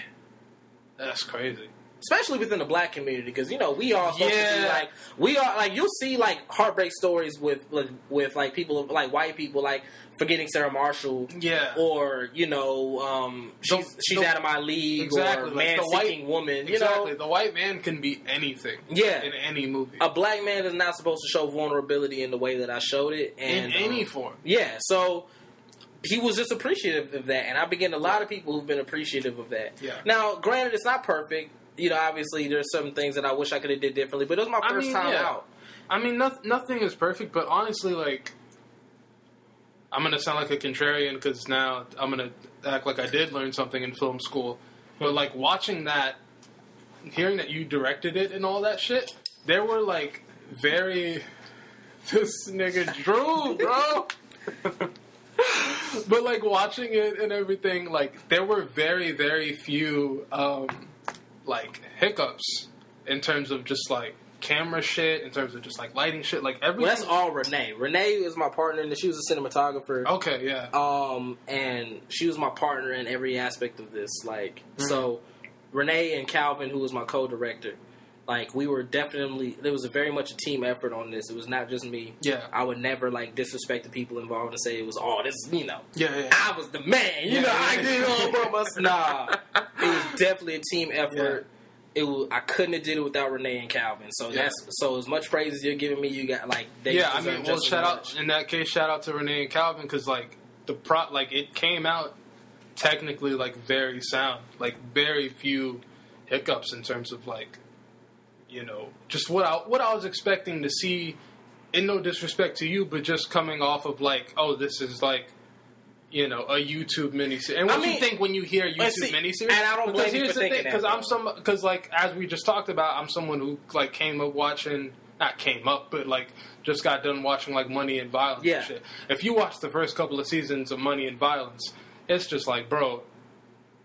that's crazy. especially within the black community, because you know we all supposed to be Yeah. like we are like you'll see like heartbreak stories with with, with like people like white people like forgetting Sarah Marshall. Yeah. Or you know, um, she's The- she's the- out of my league, Exactly, or like man the white- seeking woman. You exactly. know, the white man can be anything. Yeah. In any movie. a black man is not supposed to show vulnerability in the way that I showed it, in and any um, form. yeah. So he was just appreciative of that, and I begin a lot of people who've been appreciative of that. Yeah. Now, granted, it's not perfect. You know, obviously, there's some things that I wish I could have did differently, but it was my I first mean, time yeah. out. I mean, no, nothing is perfect, but honestly, like, I'm gonna sound like a contrarian because now I'm gonna act like I did learn something in film school. But like watching that, hearing that you directed it and all that shit, there were like very this nigga Drew, bro. but like watching it and everything, like there were very very few um, like hiccups in terms of just like camera shit, in terms of just like lighting shit, like everything. Well, that's all Renee. Renee is my partner, and she was a cinematographer. Okay, yeah. Um, and she was my partner in every aspect of this. Like, Mm-hmm. so Renee and Calvin, who was my co-director, like we were definitely there was a very much a team effort on this. It was not just me. Yeah. I would never like disrespect the people involved and say it was all this. You know, Yeah, yeah. I was the man. You Yeah, know, yeah, I did all by myself. Nah, it was definitely a team effort. It was, I couldn't have did it without Renee and Calvin. So Yeah. that's so as much praise as you're giving me, you got like they yeah, I mean, well, shout much. out in that case, shout out to Renee and Calvin because like the pro, like it came out technically like very sound, like very few hiccups in terms of like, you know, just what I what I was expecting to see. In no disrespect to you, but just coming off of like, oh, this is like, you know, a YouTube miniseries. And what I do you think when you hear YouTube see, miniseries? and I don't because blame you here's for the thinking thing, because I'm some because like as we just talked about, I'm someone who like came up watching not came up, but like just got done watching like Money and Violence Yeah. and shit. If you watch the first couple of seasons of Money and Violence, it's just like, bro,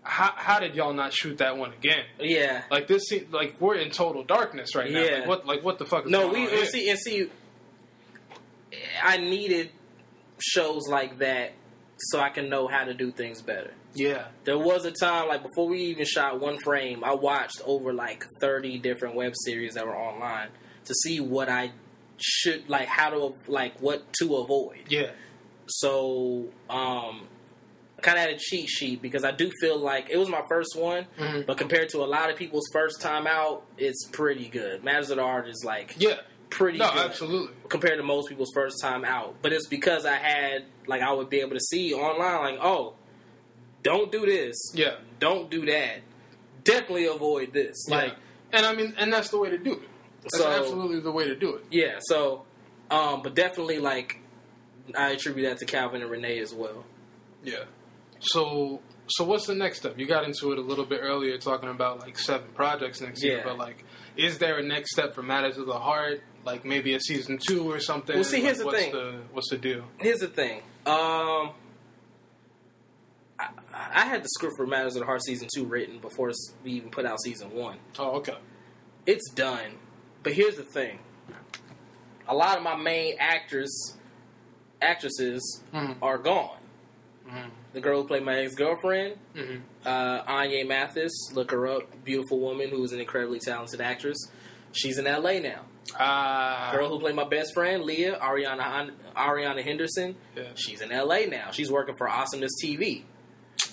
how how did y'all not shoot that one again? yeah. Like this, se- like we're in total darkness right now. Yeah. Like what, like what the fuck? Is No, going we on here? see and see. I needed shows like that so I can know how to do things better. Yeah, There was a time like before we even shot one frame, I watched over like thirty different web series that were online to see what I should like how to like what to avoid. yeah, So um kind of had a cheat sheet because I do feel like it was my first one, Mhm. but compared to a lot of people's first time out, it's pretty good. Matters of the Heart is like yeah. Pretty No, good absolutely. compared to most people's first time out. But it's because I had like I would be able to see online like, oh, don't do this, Yeah, don't do that, definitely avoid this. Like, like, and I mean, and that's the way to do it. That's So- absolutely the way to do it. yeah. So, um, but definitely like I attribute that to Calvin and Renee as well. Yeah. So so what's the next step? You got into it a little bit earlier talking about like seven projects next year, but like is there a next step for Matters of the Heart? Like maybe a season two or something? Well, see, Like, here's the what's thing. The, what's the deal? Here's the thing. Um, I, I had the script for Matters of the Heart season two written before we even put out season one. Oh, okay. it's done. But here's the thing: a lot of my main actors, actresses, Mhm. are gone. Mhm. The girl who played my ex girlfriend, Mhm. uh, Anya Mathis, look her up. Beautiful woman who is an incredibly talented actress. She's in LA now. Ah, Girl who played my best friend, Leah Ariana Ariana Henderson. Yeah. She's in LA now. She's working for Awesomeness TV.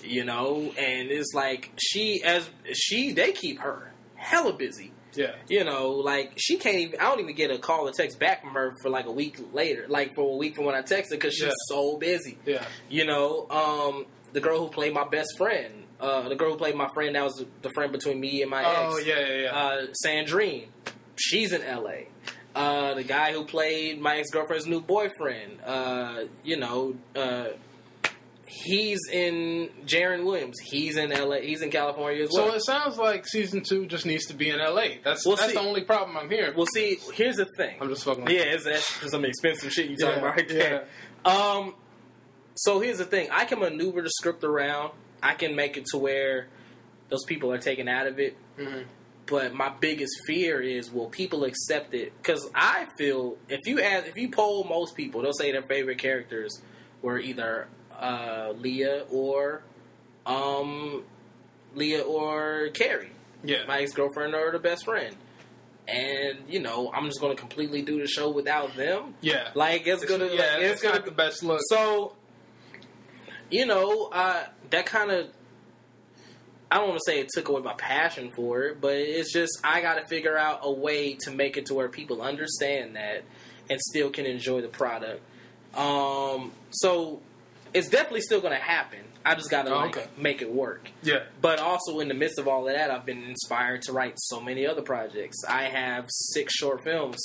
You know, and it's like she as she they keep her hella busy. Yeah, you know, like she can't even. I don't even get a call or text back from her for like a week later, like for a week from when I texted because she's Yeah. so busy. yeah, You know, um, the girl who played my best friend, uh, the girl who played my friend that was the friend between me and my ex. Oh, ex, yeah, yeah, yeah. uh, Sandrine, she's in L.A. Uh, the guy who played my ex girlfriend's new boyfriend, uh, you know, uh, he's in Jaron Williams. He's in L.A. He's in California as well. so it sounds like season two just needs to be in L.A. That's We'll that's see. the only problem I'm hearing. well, see, here's the thing. I'm just fucking. Yeah, it's, that's some expensive shit you talking Yeah, about right there. Um, so here's the thing: I can maneuver the script around. I can make it to where those people are taken out of it. Mhm. But my biggest fear is will people accept it? Because I feel if you ask, if you poll most people, they'll say their favorite characters were either uh, Leah or um, Leah or Carrie. Yeah. my ex girlfriend or the best friend, and you know I'm just gonna completely do the show without them. Yeah. Like it's gonna, yeah, like, it's, it's gonna the best look. so, you know, uh, that kind of. I don't want to say it took away my passion for it, but it's just I got to figure out a way to make it to where people understand that and still can enjoy the product. Um, so it's definitely still going to happen. I just got to Oh, like okay. make it work. yeah. But also in the midst of all of that, I've been inspired to write so many other projects. I have six short films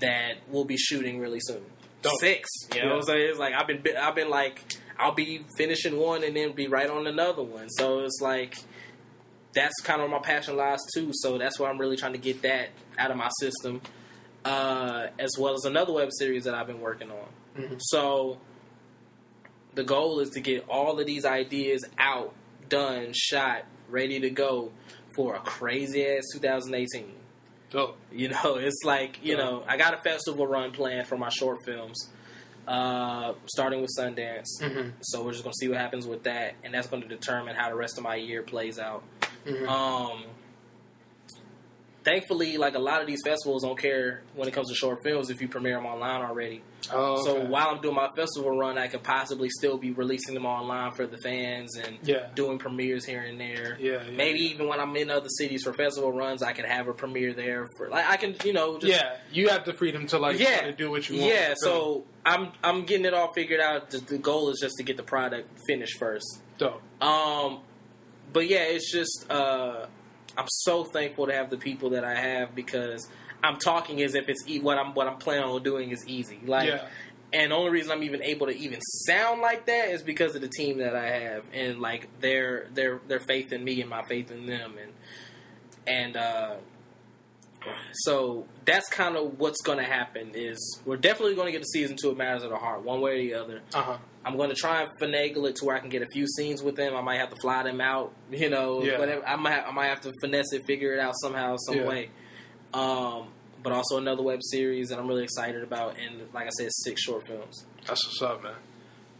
that we'll be shooting really soon. Dope. Six, you know what I'm saying? It's like I've been, I've been like, I'll be finishing one and then be right on another one. So it's like that's kind of where my passion lies too. So that's why I'm really trying to get that out of my system, uh, as well as another web series that I've been working on. Mhm. So the goal is to get all of these ideas out, done, shot, ready to go for a crazy ass 2018. Dope. You know, it's like you Yeah. know, I got a festival run planned for my short films, uh, starting with Sundance. Mm-hmm. So we're just gonna see what happens with that, and that's going to determine how the rest of my year plays out. Mhm. Um, thankfully, like a lot of these festivals don't care when it comes to short films if you premiere them online already. oh, So while I'm doing my festival run, I could possibly still be releasing them online for the fans and Yeah. doing premieres here and there. Yeah, yeah, Maybe yeah. even when I'm in other cities for festival runs, I could have a premiere there for like I can you know just yeah, you have the freedom to like Yeah. do what you want. yeah. So I'm I'm getting it all figured out. The, the goal is just to get the product finished first. dope. Um, but yeah, it's just uh, I'm so thankful to have the people that I have because I'm talking as if it's e- what I'm what I'm planning on doing is easy. Like, Yeah. and the only reason I'm even able to even sound like that is because of the team that I have and like their their their faith in me and my faith in them and and uh, so that's kind of what's going to happen is we're definitely going to get to season two of Matters of the Heart one way or the other. Uh huh. I'm going to try and finagle it to where I can get a few scenes with them. I might have to fly them out, you know. Yeah. Whatever. I might I might have to finesse it, figure it out somehow, some Yeah. way. Um, but also another web series that I'm really excited about, and like I said, six short films. That's what's up, man.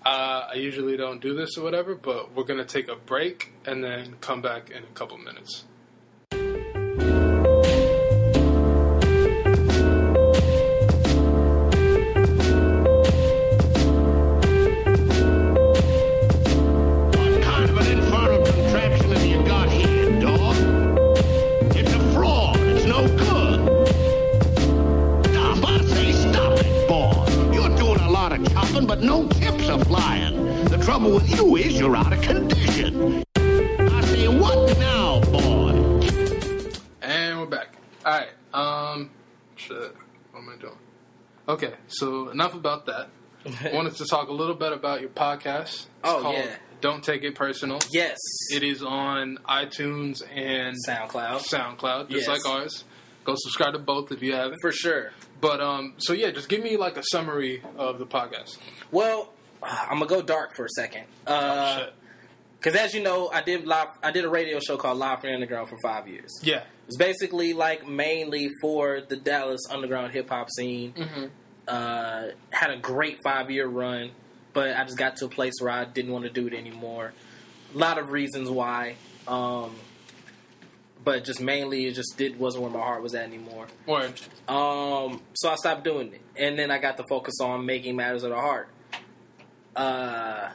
Uh, I usually don't do this or whatever, but we're gonna take a break and then come back in a couple minutes. So enough about that. I wanted to talk a little bit about your podcast. It's Oh, called yeah. Don't take it personal. Yes, It is on iTunes and SoundCloud SoundCloud, just Yes. like ours. Go subscribe to both if you haven't. for sure. But um, so yeah, just give me like a summary of the podcast. Well, I'm gonna go dark for a second. Uh, Shit. Because as you know, I did live. I did a radio show called Live from the Underground for five years. Yeah. It's basically like mainly for the Dallas underground hip hop scene. Mm-hmm. Uh, had a great five year run, but I just got to a place where I didn't want to do it anymore. A lot of reasons why, um, but just mainly it just did wasn't where my heart was at anymore. Word. Um, so I stopped doing it, and then I got to focus on making matters of the heart. Uh,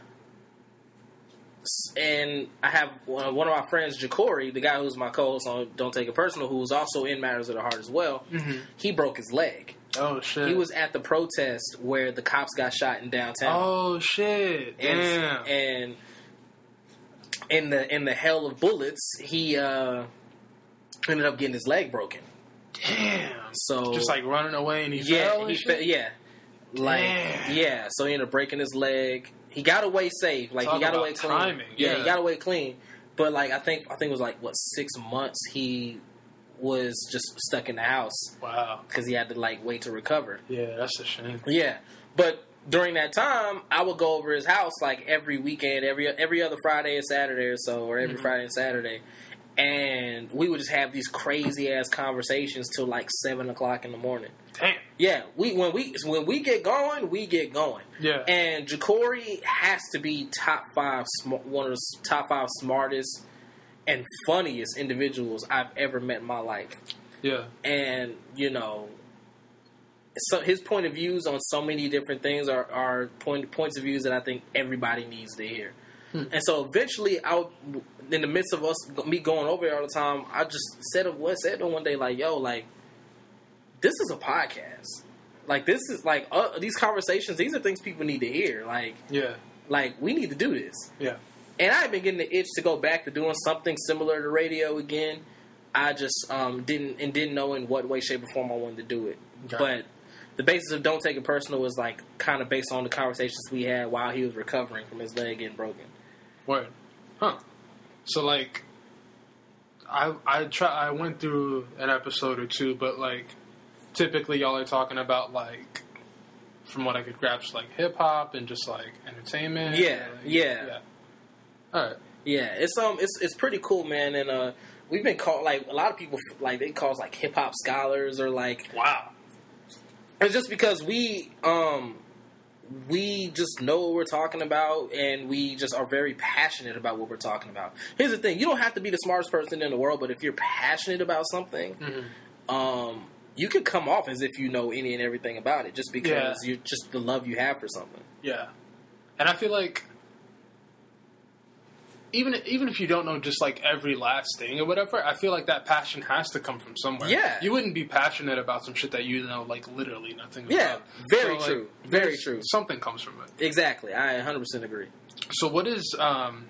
and I have one one of my friends, Jacory, the guy who's my co-host on Don't Take It Personal, who's also in Matters of the Heart as well. Mhm. He broke his leg. Oh shit. He was at the protest where the cops got shot in downtown. Oh shit. and, Damn. and in the in the hell of bullets, he uh, ended up getting his leg broken. Damn. So Just like running away and he yeah, fell. and he fe- yeah, like Damn. yeah. So he ended up breaking his leg. He got away safe. Like Talk he got away clean. timing, Yeah, yeah. he got away clean. But like I think I think it was like what six months he was just stuck in the house Wow. because he had to like wait to recover. Yeah, that's a shame. Yeah, but during that time, I would go over his house like every weekend, every every other Friday and Saturday or so, or every Mhm. Friday and Saturday, and we would just have these crazy ass conversations till like seven o'clock in the morning. Damn. Yeah, we when we when we get going, we get going. Yeah. And Jacory has to be top five, sm- one of the top five smartest and funniest individuals I've ever met in my life. Yeah. and you know so his point of views on so many different things are, are point, points of views that I think everybody needs to hear. And so eventually, I would- in the midst of us me going over there all the time, I just said to what said to one day like, "Yo, like this is a podcast. Like this is like uh, these conversations. These are things people need to hear. Like Yeah. like we need to do this." Yeah. And I've been getting the itch to go back to doing something similar to radio again. I just um, didn't and didn't know in what way, shape, or form I wanted to do it. Okay. But the basis of "Don't Take It Personal" was like kind of based on the conversations we had while he was recovering from his leg getting broken. Word. Huh. So like I I try I went through an episode or two, but like typically y'all are talking about like from what I could grasp like hip hop and just like entertainment. Yeah, like, yeah. Yeah. Yeah, it's um, it's it's pretty cool, man. And uh, we've been called like a lot of people like they call us like hip hop scholars or like Wow. It's just because we um we just know what we're talking about and we just are very passionate about what we're talking about. Here's the thing, you don't have to be the smartest person in the world, but if you're passionate about something, Mm-hmm. um you could come off as if you know any and everything about it just because Yeah. you're just the love you have for something. Yeah. And I feel like even even if you don't know just like every last thing or whatever, I feel like that passion has to come from somewhere. Yeah. You wouldn't be passionate about some shit that you know like literally nothing Yeah, about. very like, true. Very true. Something comes from it. Exactly. I 100% agree. So what is um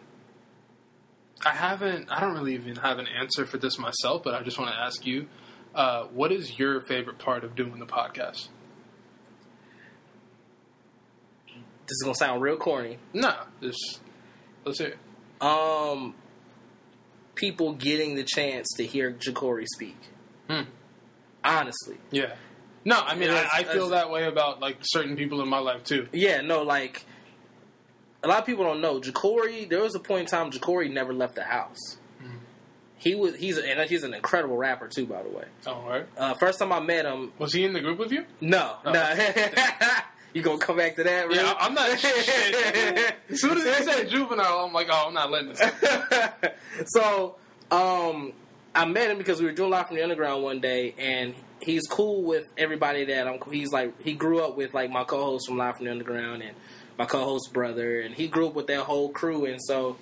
I haven't I don't really even have an answer for this myself, but I just want to ask you uh, what is your favorite part of doing the podcast? This is going to sound real corny. No, just let's hear. It. Um people getting the chance to hear Jacory speak. Hmm. Honestly. Yeah. No, I mean, I, I feel that way about like certain people in my life too. Yeah, no, like a lot of people don't know. Jacory, there was a point in time Jacory never left the house. Mm-hmm. He was he's and he's an incredible rapper too, by the way. Oh, right. Uh, first time I met him, Was he in the group with you? no, Oh. no. you gonna come back to that? Really? Yeah, I'm not. shit. As soon as he said juvenile, I'm like, oh, I'm not letting this. so, um, I met him because we were doing live from the underground one day, and he's cool with everybody that I'm. He's like he grew up with like my co-host from live from the underground and my co-host brother, and he grew up with that whole crew, and so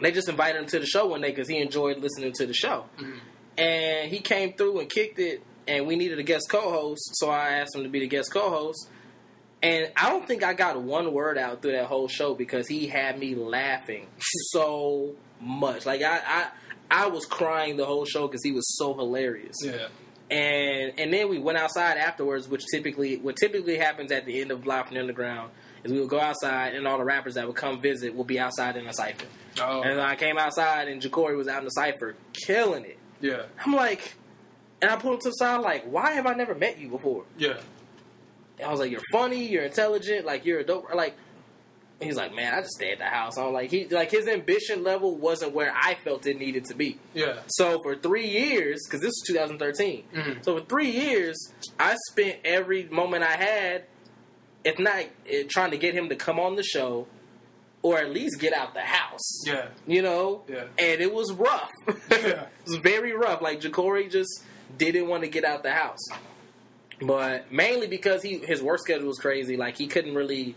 they just invited him to the show one day because he enjoyed listening to the show, and he came through and kicked it, and we needed a guest co-host, so I asked him to be the guest co-host. And I don't think I got one word out through that whole show because he had me laughing so much. Like I, I, I was crying the whole show because he was so hilarious. Yeah. And and then we went outside afterwards, which typically what typically happens at the end of Live from the Underground is we would go outside and all the rappers that would come visit will be outside in a cipher. Oh. And I came outside and Jacory was out in the cipher killing it. Yeah. I'm like, and I pulled him to the side like, why have I never met you before? Yeah. I was like, "You're funny. You're intelligent. Like you're a dope." Like he's like, "Man, I just stay at the house." I'm like, he like his ambition level wasn't where I felt it needed to be. Yeah. So for three years, because this was 2013, Mhm. so for three years, I spent every moment I had, if not eh, trying to get him to come on the show, or at least get out the house. Yeah. You know, Yeah. and it was rough. Yeah. it was very rough. Like Jacory just didn't want to get out the house, but mainly because he his work schedule was crazy. Like he couldn't really.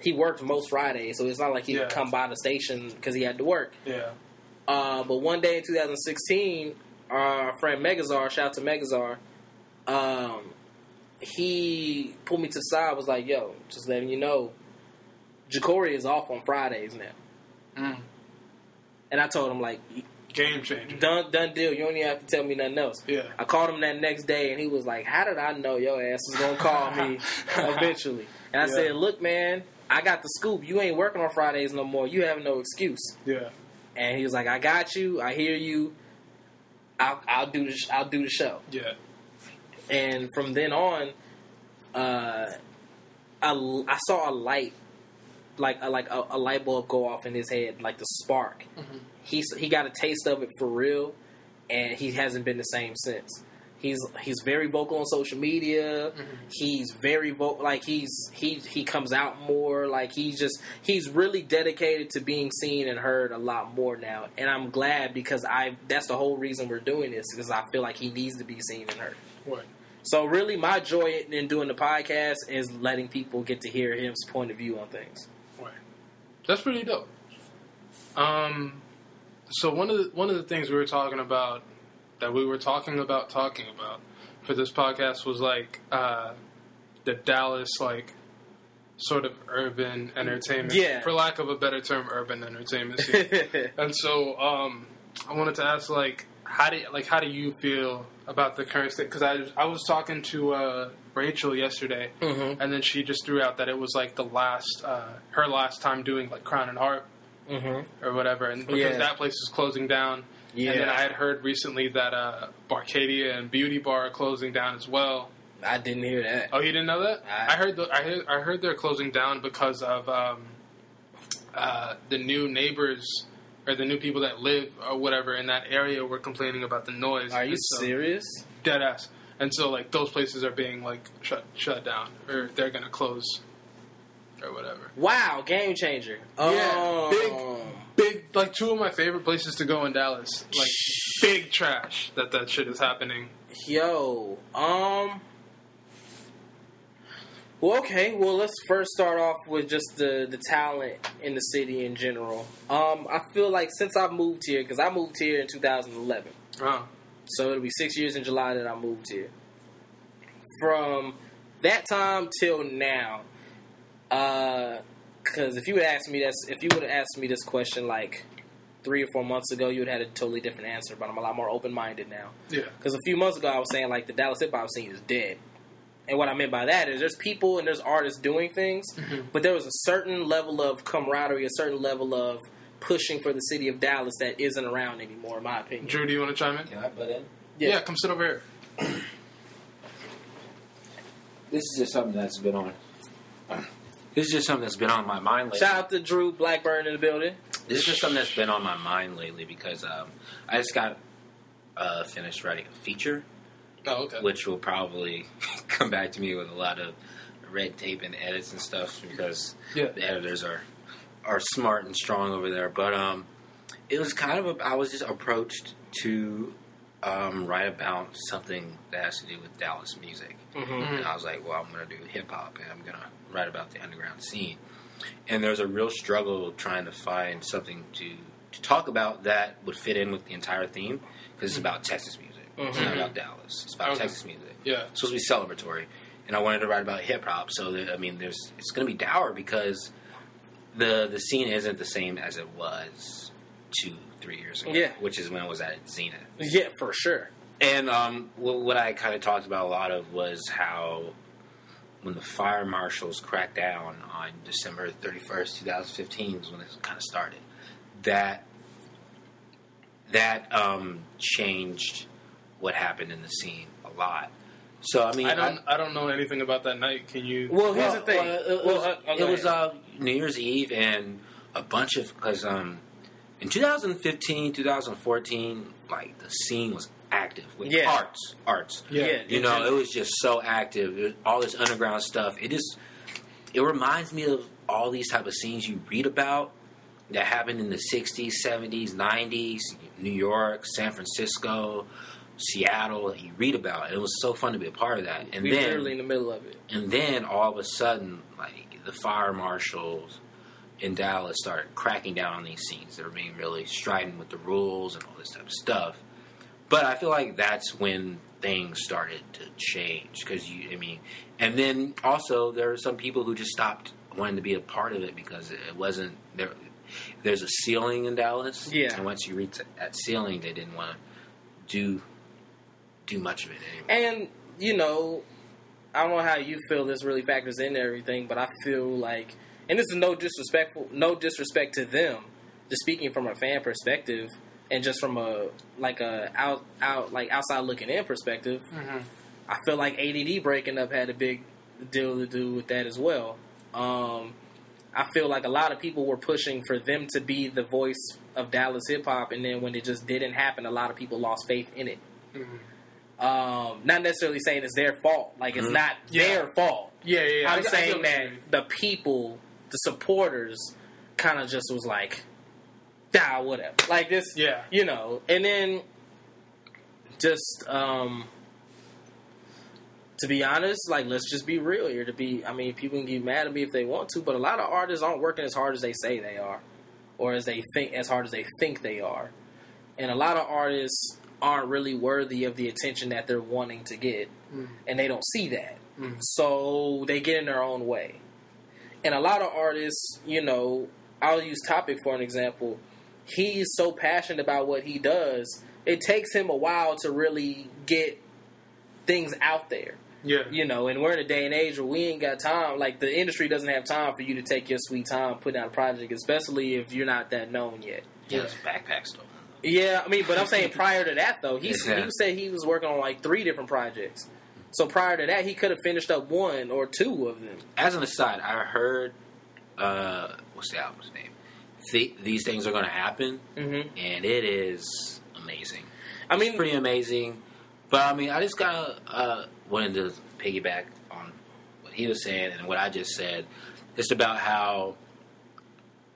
He worked most Fridays, so it's not like he Yeah. could come by the station because he had to work. Yeah. Uh, but one day in 2016, our friend Megazar, shout out to Megazar, um, he pulled me to the side. Was like, "Yo, just letting you know, Jacory is off on Fridays now." Mm. And I told him like, Game changer. "Done, done deal. You don't even have to tell me nothing else." Yeah. I called him that next day, and he was like, "How did I know your ass was gonna call me eventually?" And I Yeah. said, "Look, man, I got the scoop. You ain't working on Fridays no more. You have no excuse." Yeah. And he was like, "I got you. I hear you. I'll, I'll do the sh- I'll do the show." Yeah. And from then on, uh, I, I saw a light, like a, like a, a light bulb go off in his head, like the spark. He he got a taste of it for real, and he hasn't been the same since. He's he's very vocal on social media. He's very vocal, like he's he he comes out more. Like he's just he's really dedicated to being seen and heard a lot more now. And I'm glad because I that's the whole reason we're doing this because I feel like he needs to be seen and heard. What? So really, my joy in doing the podcast is letting people get to hear his point of view on things. Right. That's pretty dope. Um, so one of the one of the things we were talking about that we were talking about talking about for this podcast was like uh, the Dallas like sort of urban entertainment, Yeah. for lack of a better term, urban entertainment scene. and so um, I wanted to ask like how do like how do you feel about the current state? Because I I was talking to uh, Rachel yesterday, Mhm. and then she just threw out that it was like the last uh, her last time doing like Crown and Harp mm-hmm. or whatever, and because Yeah. that place is closing down. Yeah. And then I had heard recently that uh, Barcadia and Beauty Bar are closing down as well. I didn't hear that. Oh, you didn't know that? I- I heard. The, I heard. I heard they're closing down because of um, uh, the new neighbors or the new people that live or whatever in that area were complaining about the noise. Are you so- serious? Dead ass. And so like those places are being like shut shut down or they're gonna close or whatever. Wow, game changer. Oh. Yeah, Oh. Big like two of my favorite places to go in Dallas. Like big trash that that shit is happening. Yo, um. Well, okay. Well, let's first start off with just the the talent in the city in general. Um, I feel like since I moved here, because I moved here in 2011, Oh. so it'll be six years in July that I moved here. From that time till now, Uh, because if you would ask me this, if you would have asked me this question like three or four months ago, you would have had a totally different answer. But I'm a lot more open minded now. Yeah. Because a few months ago, I was saying like the Dallas hip hop scene is dead, and what I meant by that is there's people and there's artists doing things, mm-hmm. but there was a certain level of camaraderie, a certain level of pushing for the city of Dallas that isn't around anymore, in my opinion. Drew, do you want to chime in? Can I butt in? Yeah. come sit over here. This is just something that's been on. This is just something that's been on my mind lately. Shout out to Drew Blackburn in the building. This is just something that's been on my mind lately because um, I just got uh, finished writing a feature, Oh, okay. which will probably come back to me with a lot of red tape and edits and stuff because Yeah. the editors are are smart and strong over there. But um, it was kind of a, I was just approached to um, write about something that has to do with Dallas music. Mm-hmm. And I was like, well, I'm going to do hip hop and I'm going to write about the underground scene. And there's a real struggle trying to find something to, to talk about that would fit in with the entire theme because it's about Texas music. It's not Mhm. about Dallas. It's about Okay. Texas music. Yeah. It's supposed to be celebratory. And I wanted to write about hip hop. So, that, I mean, there's it's going to be dour because the the scene isn't the same as it was two, three years ago. Yeah. Which is when I was at Zenith. Yeah, for sure. And um, what, what I kind of talked about a lot of was how when the fire marshals cracked down on December 31st, 2015 was when it kind of started. That that um, changed what happened in the scene a lot. So I mean, I don't. I don't know anything about that night. Can you? Well, here's well, the thing. well, it Well, was, uh, it was uh, New Year's Eve and a bunch of because um, in 2015, 2014, like the scene was active with Yeah. arts, arts. Yeah. Yeah. You know, it was just so active. Was all this underground stuff. It just it reminds me of all these type of scenes you read about that happened in the 60s, 70s, 90s, New York, San Francisco, Seattle you read about. It was so fun to be a part of that. And we then literally in the middle of it. and then all of a sudden, like the fire marshals in Dallas started cracking down on these scenes. They were being really strident with the rules and all this type of stuff. But I feel like that's when things started to change because you, I mean, and then also there are some people who just stopped wanting to be a part of it because it wasn't there. There's a ceiling in Dallas, Yeah. and once you reach that ceiling, they didn't want to do do much of it anymore. And you know, I don't know how you feel this really factors into everything, but I feel like, and this is no disrespectful, no disrespect to them, just speaking from a fan perspective and just from a like a out out like outside looking in perspective. Mhm. I feel like ADD breaking up had a big deal to do with that as well. Um, I feel like a lot of people were pushing for them to be the voice of Dallas hip hop, and then when it just didn't happen, a lot of people lost faith in it. Mhm. Um, not necessarily saying it's their fault. Like it's not Yeah. their fault. Yeah, yeah. yeah. I- I I'm saying what that the people, the supporters, kind of just was like, "Ah, whatever." Like this, Yeah. you know. And then, just um, to be honest, like let's just be real here. To be, I mean, people can get mad at me if they want to, but a lot of artists aren't working as hard as they say they are, or as they think as hard as they think they are, and a lot of artists aren't really worthy of the attention that they're wanting to get, and they don't see that, so they get in their own way. And a lot of artists, you know, I'll use Topic for an example. He's so passionate about what he does, it takes him a while to really get things out there Yeah. you know, and we're in a day and age where we ain't got time. Like the industry doesn't have time for you to take your sweet time putting out a project, especially if you're not that known yet. Yeah, those backpack stuff. Yeah, I mean, but I'm saying prior to that though, he Yeah. he said he was working on like three different projects. So prior to that, he could have finished up one or two of them. As an aside, I heard uh, what's the album's name? Th- These things are going to happen, Mm-hmm. and it is amazing. I mean, It's pretty amazing. But I mean, I just kind of uh, wanted to piggyback on what he was saying and what I just said, just about how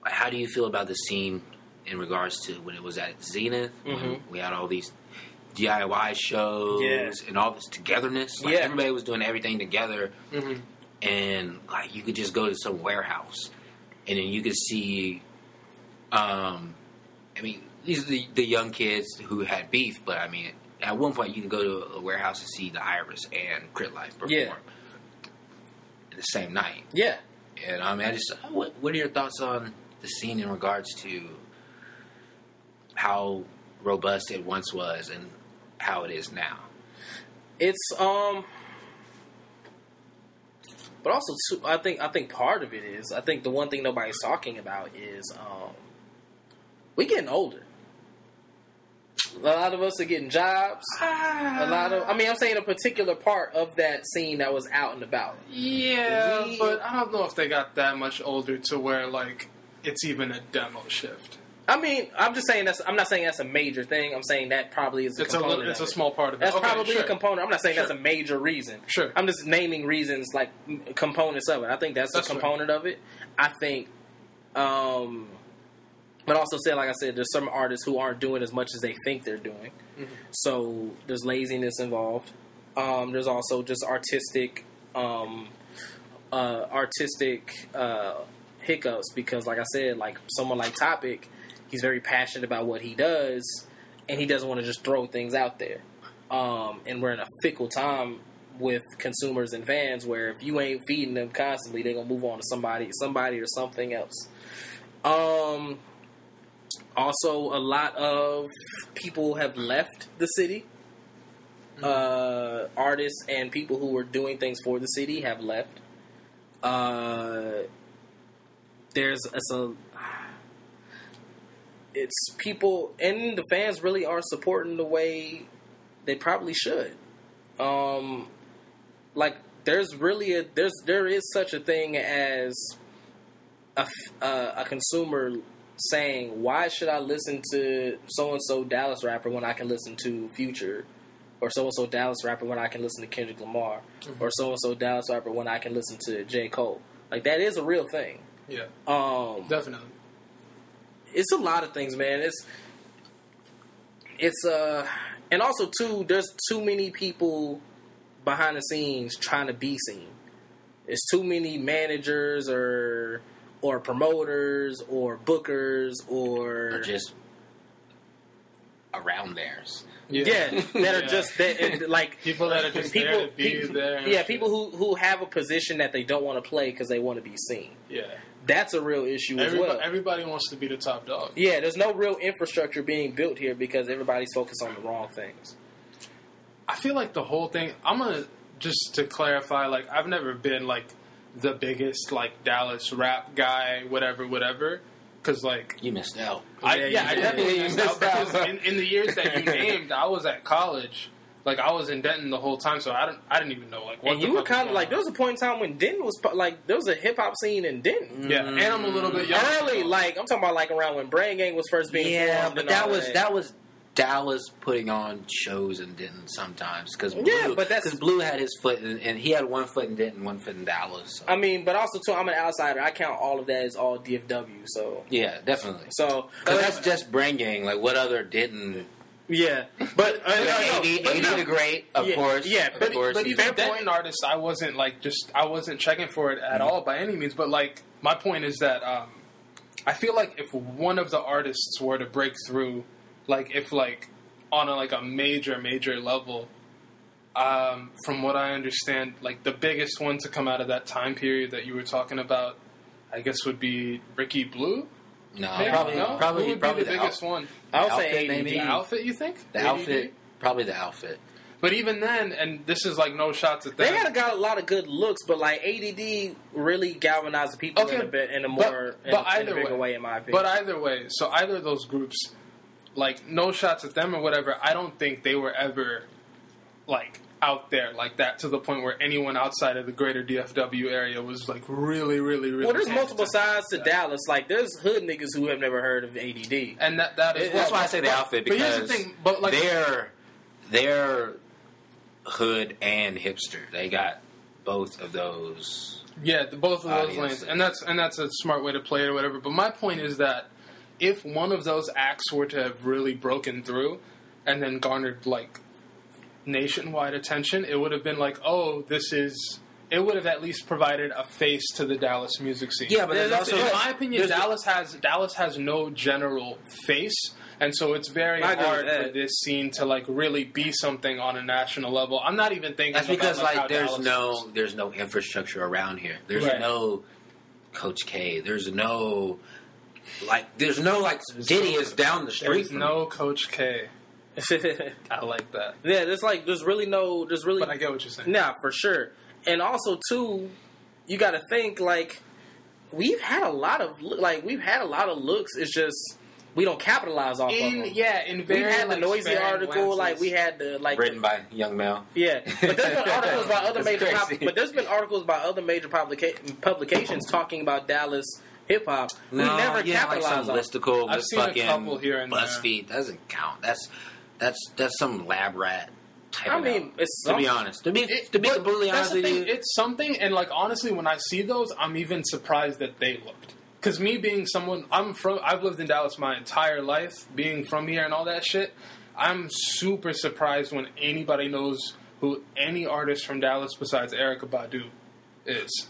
how do you feel about the scene in regards to when it was at Zenith? When Mhm. we had all these DIY shows Yeah. and all this togetherness. Like Yeah. everybody was doing everything together, Mhm. and like you could just go to some warehouse, and then you could see. Um, I mean, these are the, the young kids who had beef, but I mean, at one point you can go to a warehouse and see the Iris and Crit Life perform Yeah. the same night. yeah, And um, I just, what, what are your thoughts on the scene in regards to how robust it once was and how it is now? it's um. But also, too, I think I think part of it is I think the one thing nobody's talking about is um, we getting older. A lot of us are getting jobs. A lot of, I mean, I'm saying a particular part of that scene that was out and about. Yeah, We- but I don't know if they got that much older to where like it's even a demo shift. I mean, I'm just saying that's. I'm not saying that's a major thing. I'm saying that probably is a It's a component. little, it's a small part of it. That's Okay, probably sure. a component. I'm not saying that's a major reason. Sure. I'm just naming reasons like components of it. I think that's, That's a fair. component of it. I think, um, but also said like I said, there's some artists who aren't doing as much as they think they're doing. Mm-hmm. So there's laziness involved. Um, there's also just artistic, um, uh, artistic uh, hiccups because, like I said, like someone like Topic, he's very passionate about what he does, and he doesn't want to just throw things out there. Um, and we're in a fickle time with consumers and fans where if you ain't feeding them constantly, they're gonna move on to somebody, somebody or something else. Um, also, a lot of people have left the city. Uh, artists and people who were doing things for the city have left. Uh, there's it's a it's people and the fans really aren't supporting the way they probably should. Um, like there's really a there's there is such a thing as a, uh, a consumer saying, "Why should I listen to so and so Dallas rapper when I can listen to Future?" Or so and so Dallas rapper when I can listen to Kendrick Lamar, or so and so Dallas rapper when I can listen to J Cole. Like that is a real thing. Yeah, Um, definitely. It's a lot of things, man. It's it's uh and also too there's too many people behind the scenes trying to be seen. There's too many managers or or promoters or bookers or Or just around theirs. yeah, that are just that, like people that are just there to be people- there. yeah, people who who have a position that they don't want to play because they want to be seen. Yeah, That's a real issue as everybody, well. everybody wants to be the top dog. Yeah, there's no real infrastructure being built here because everybody's focused on the wrong things. I feel like the whole thing. I'm gonna just to clarify. Like, I've never been like the biggest like Dallas rap guy, whatever, whatever. Because like, You missed out. I, Yeah, yeah, you I definitely You missed missed out out. because in, in the years that you named, I was at college. Like, I was in Denton the whole time, so I don't. I didn't even know like what. and the you were kind of like on. there was a point in time when Denton was like there was a hip hop scene in Denton. Yeah, and I'm a little bit mm. young. Early, like I'm talking about like around when Brain Gang was first being Yeah, formed but and that all was that was Dallas putting on shows in Denton sometimes because Yeah, Blue, but that's- 'cause Blue had his foot in, and he had one foot in Denton, one foot in Dallas. So. I mean, but also too, I'm an outsider. I count all of that as all DFW. So, yeah, definitely. so Because that's just brain gang. Like what other Denton? Yeah. But uh, no, AD, but AD no. the Great, of Yeah, course. yeah, of But, course. but even Fair point. Denton artists, I wasn't like just I wasn't checking for it at all by any means. But like my point is that um, I feel like if one of the artists were to break through, like if like on a like a major major level, um, from what I understand, like the biggest one to come out of that time period that you were talking about, I guess would be Ricky Blue. No, Maybe? probably, no? probably, Who would probably be the the biggest out- one. I would outfit, say maybe? The ADD. outfit, you think? The ADD? outfit, probably the outfit. But even then, and this is like no shots at them. They had got a lot of good looks, but like ADD really galvanized the people Okay, in a bit in a but- more but in, in either a bigger way. way, in my opinion. But either way, so either of those groups, like no shots at them or whatever, I don't think they were ever like out there like that to the point where anyone outside of the greater DFW area was like really, really, really. well, there's multiple sides to that. Dallas. Like there's hood niggas who have never heard of ADD. and that that is It- that's why I say the but- outfit But because here's the thing, but like they're they're hood and hipster. They got both of those. Yeah, both of those lanes, and that's and that's a smart way to play it or whatever. But my point is that if one of those acts were to have really broken through and then garnered like nationwide attention, it would have been like, oh, this is. It would have at least provided a face to the Dallas music scene. Yeah, but there's That's- also- in my opinion, Dallas has Dallas has no general face, and so it's very hard for this scene to like really be something on a national level. I'm not even thinking That's about, because like, how like there's Dallas no is. there's no infrastructure around here. There's Right. no Coach K. There's no like there's no like Diddy is down the street. There's from no Coach K. yeah, I like that. Yeah, there's like there's really no there's really But I get what you're saying. Nah, for sure. And also too, you got to think like we've had a lot of like we've had a lot of looks. It's just we don't capitalize off of them. yeah, in we very had the like, noisy article, glances. like we had the like written by Young Mel. yeah. But there's been articles by other major pub- crazy. but there's been articles by other major publica- publications talking about Dallas hip hop. We No, never yeah, like capitalize some on. listicle I've seen a couple here and there. BuzzFeed doesn't count. That's that's that's some lab rat. Type I of mean, out. it's to be honest, to be It- to be completely honest with you, It's something, and like honestly, when I see those, I'm even surprised that they looked. Because me being someone, I'm from, I've lived in Dallas my entire life, being from here and all that shit. I'm super surprised when anybody knows who any artist from Dallas besides Erykah Badu is.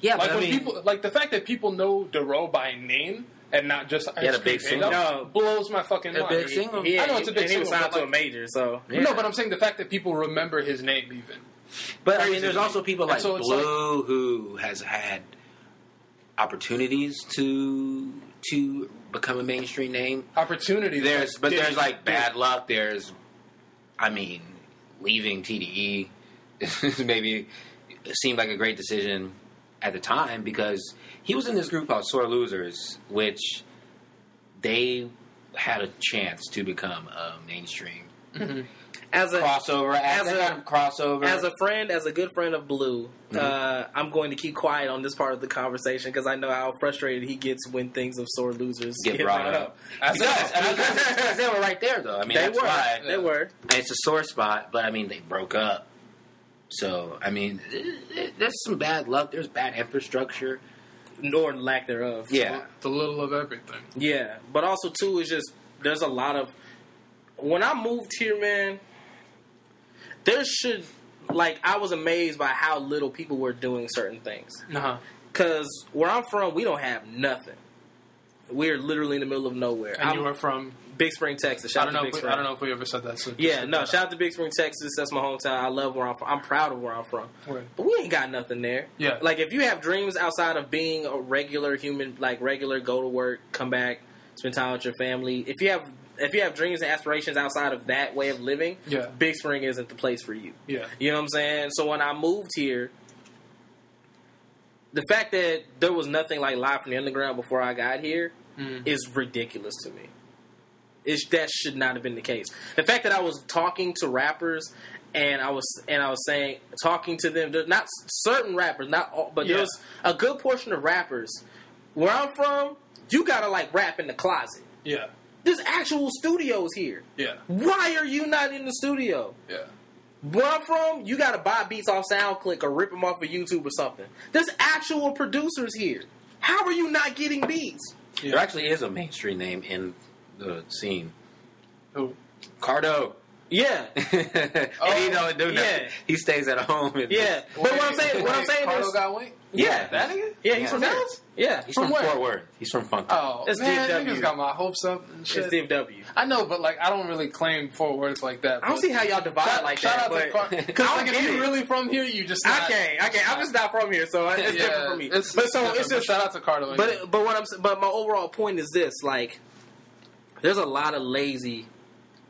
yeah, Like but I when mean, people, like the fact that people know Dorrough by name and not just He had a big Cream single. No. blows my fucking A mind. big single. Yeah, I know it's a big and he was signed but, to a major, so Yeah. No, but I'm saying the fact that people remember his name even. But I mean, there's also people like so it's Blue who has had opportunities to to become a mainstream name. Opportunity. There's, but Diddy there's like did. bad luck. There's, I mean, leaving TDE maybe seemed like a great decision at the time because he was in this group called Sore Losers, which they had a chance to become a mainstream as a crossover, as as a- a kind of crossover. as a friend, as a good friend of Blue, Mm-hmm. uh, I'm going to keep quiet on this part of the conversation because I know how frustrated he gets when things of sore losers Get brought up. As because, I mean, because they were right there, though. I mean, they were, why they were. And it's a sore spot, but I mean, they broke up. So, I mean, it- it- there's some bad luck. There's bad infrastructure. Nor lack thereof. Yeah. it's a little of everything. Yeah, but also too is just there's a lot of when I moved here, man. There should like I was amazed by how little people were doing certain things. Uh-huh. Cause where I'm from, we don't have nothing. We're literally in the middle of nowhere. And I'm you are from. Big Spring, Texas. I Shout don't out know. to If Big we, Spring. I don't know if we ever said that. So Yeah, no. Shout out to Big Spring, Texas. That's my hometown. I love where I'm from. I'm proud of where I'm from. Word. But we ain't got nothing there. Yeah. Like if you have dreams outside of being a regular human, like regular, go to work, come back, spend time with your family. If you have if you have dreams and aspirations outside of that way of living, Yeah. Big Spring isn't the place for you. Yeah. You know what I'm saying? So when I moved here, the fact that there was nothing like live from the underground before I got here Mm. is ridiculous to me. It's, that should not have been the case. The fact that I was talking to rappers and I was and I was saying talking to them, not certain rappers, not all, but Yeah. there's a good portion of rappers. Where I'm from, you gotta like rap in the closet. Yeah. There's actual studios here. Yeah, Why are you not in the studio? yeah. Where I'm from, you got to buy beats off SoundClick or rip them off of YouTube or something. There's actual producers here. How are you not getting beats? There actually is a mainstream name in the scene. Who? Cardo. Yeah, and he don't do nothing. yeah. He stays at home. And yeah. But what I'm saying, what I'm saying Cardo is, got wink. yeah, That nigga? yeah, he's Yeah. from Dallas. Yeah, He's From from, where? Fort Worth. He's from Funk. Oh, It's man, DFW. niggas got my hopes up and shit. it's shit. DFW. I know, but like, I don't really claim Fort Worth like that. I don't see how y'all divide Shout, like shout that. out to but Car- Because like, if you it. really from here, you just I not, can't, I can't. I'm just not from here, so it's Yeah, different for me. It's, but so it's just shout out to Cardo. But but what I'm s- but my overall point is this: like, there's a lot of lazy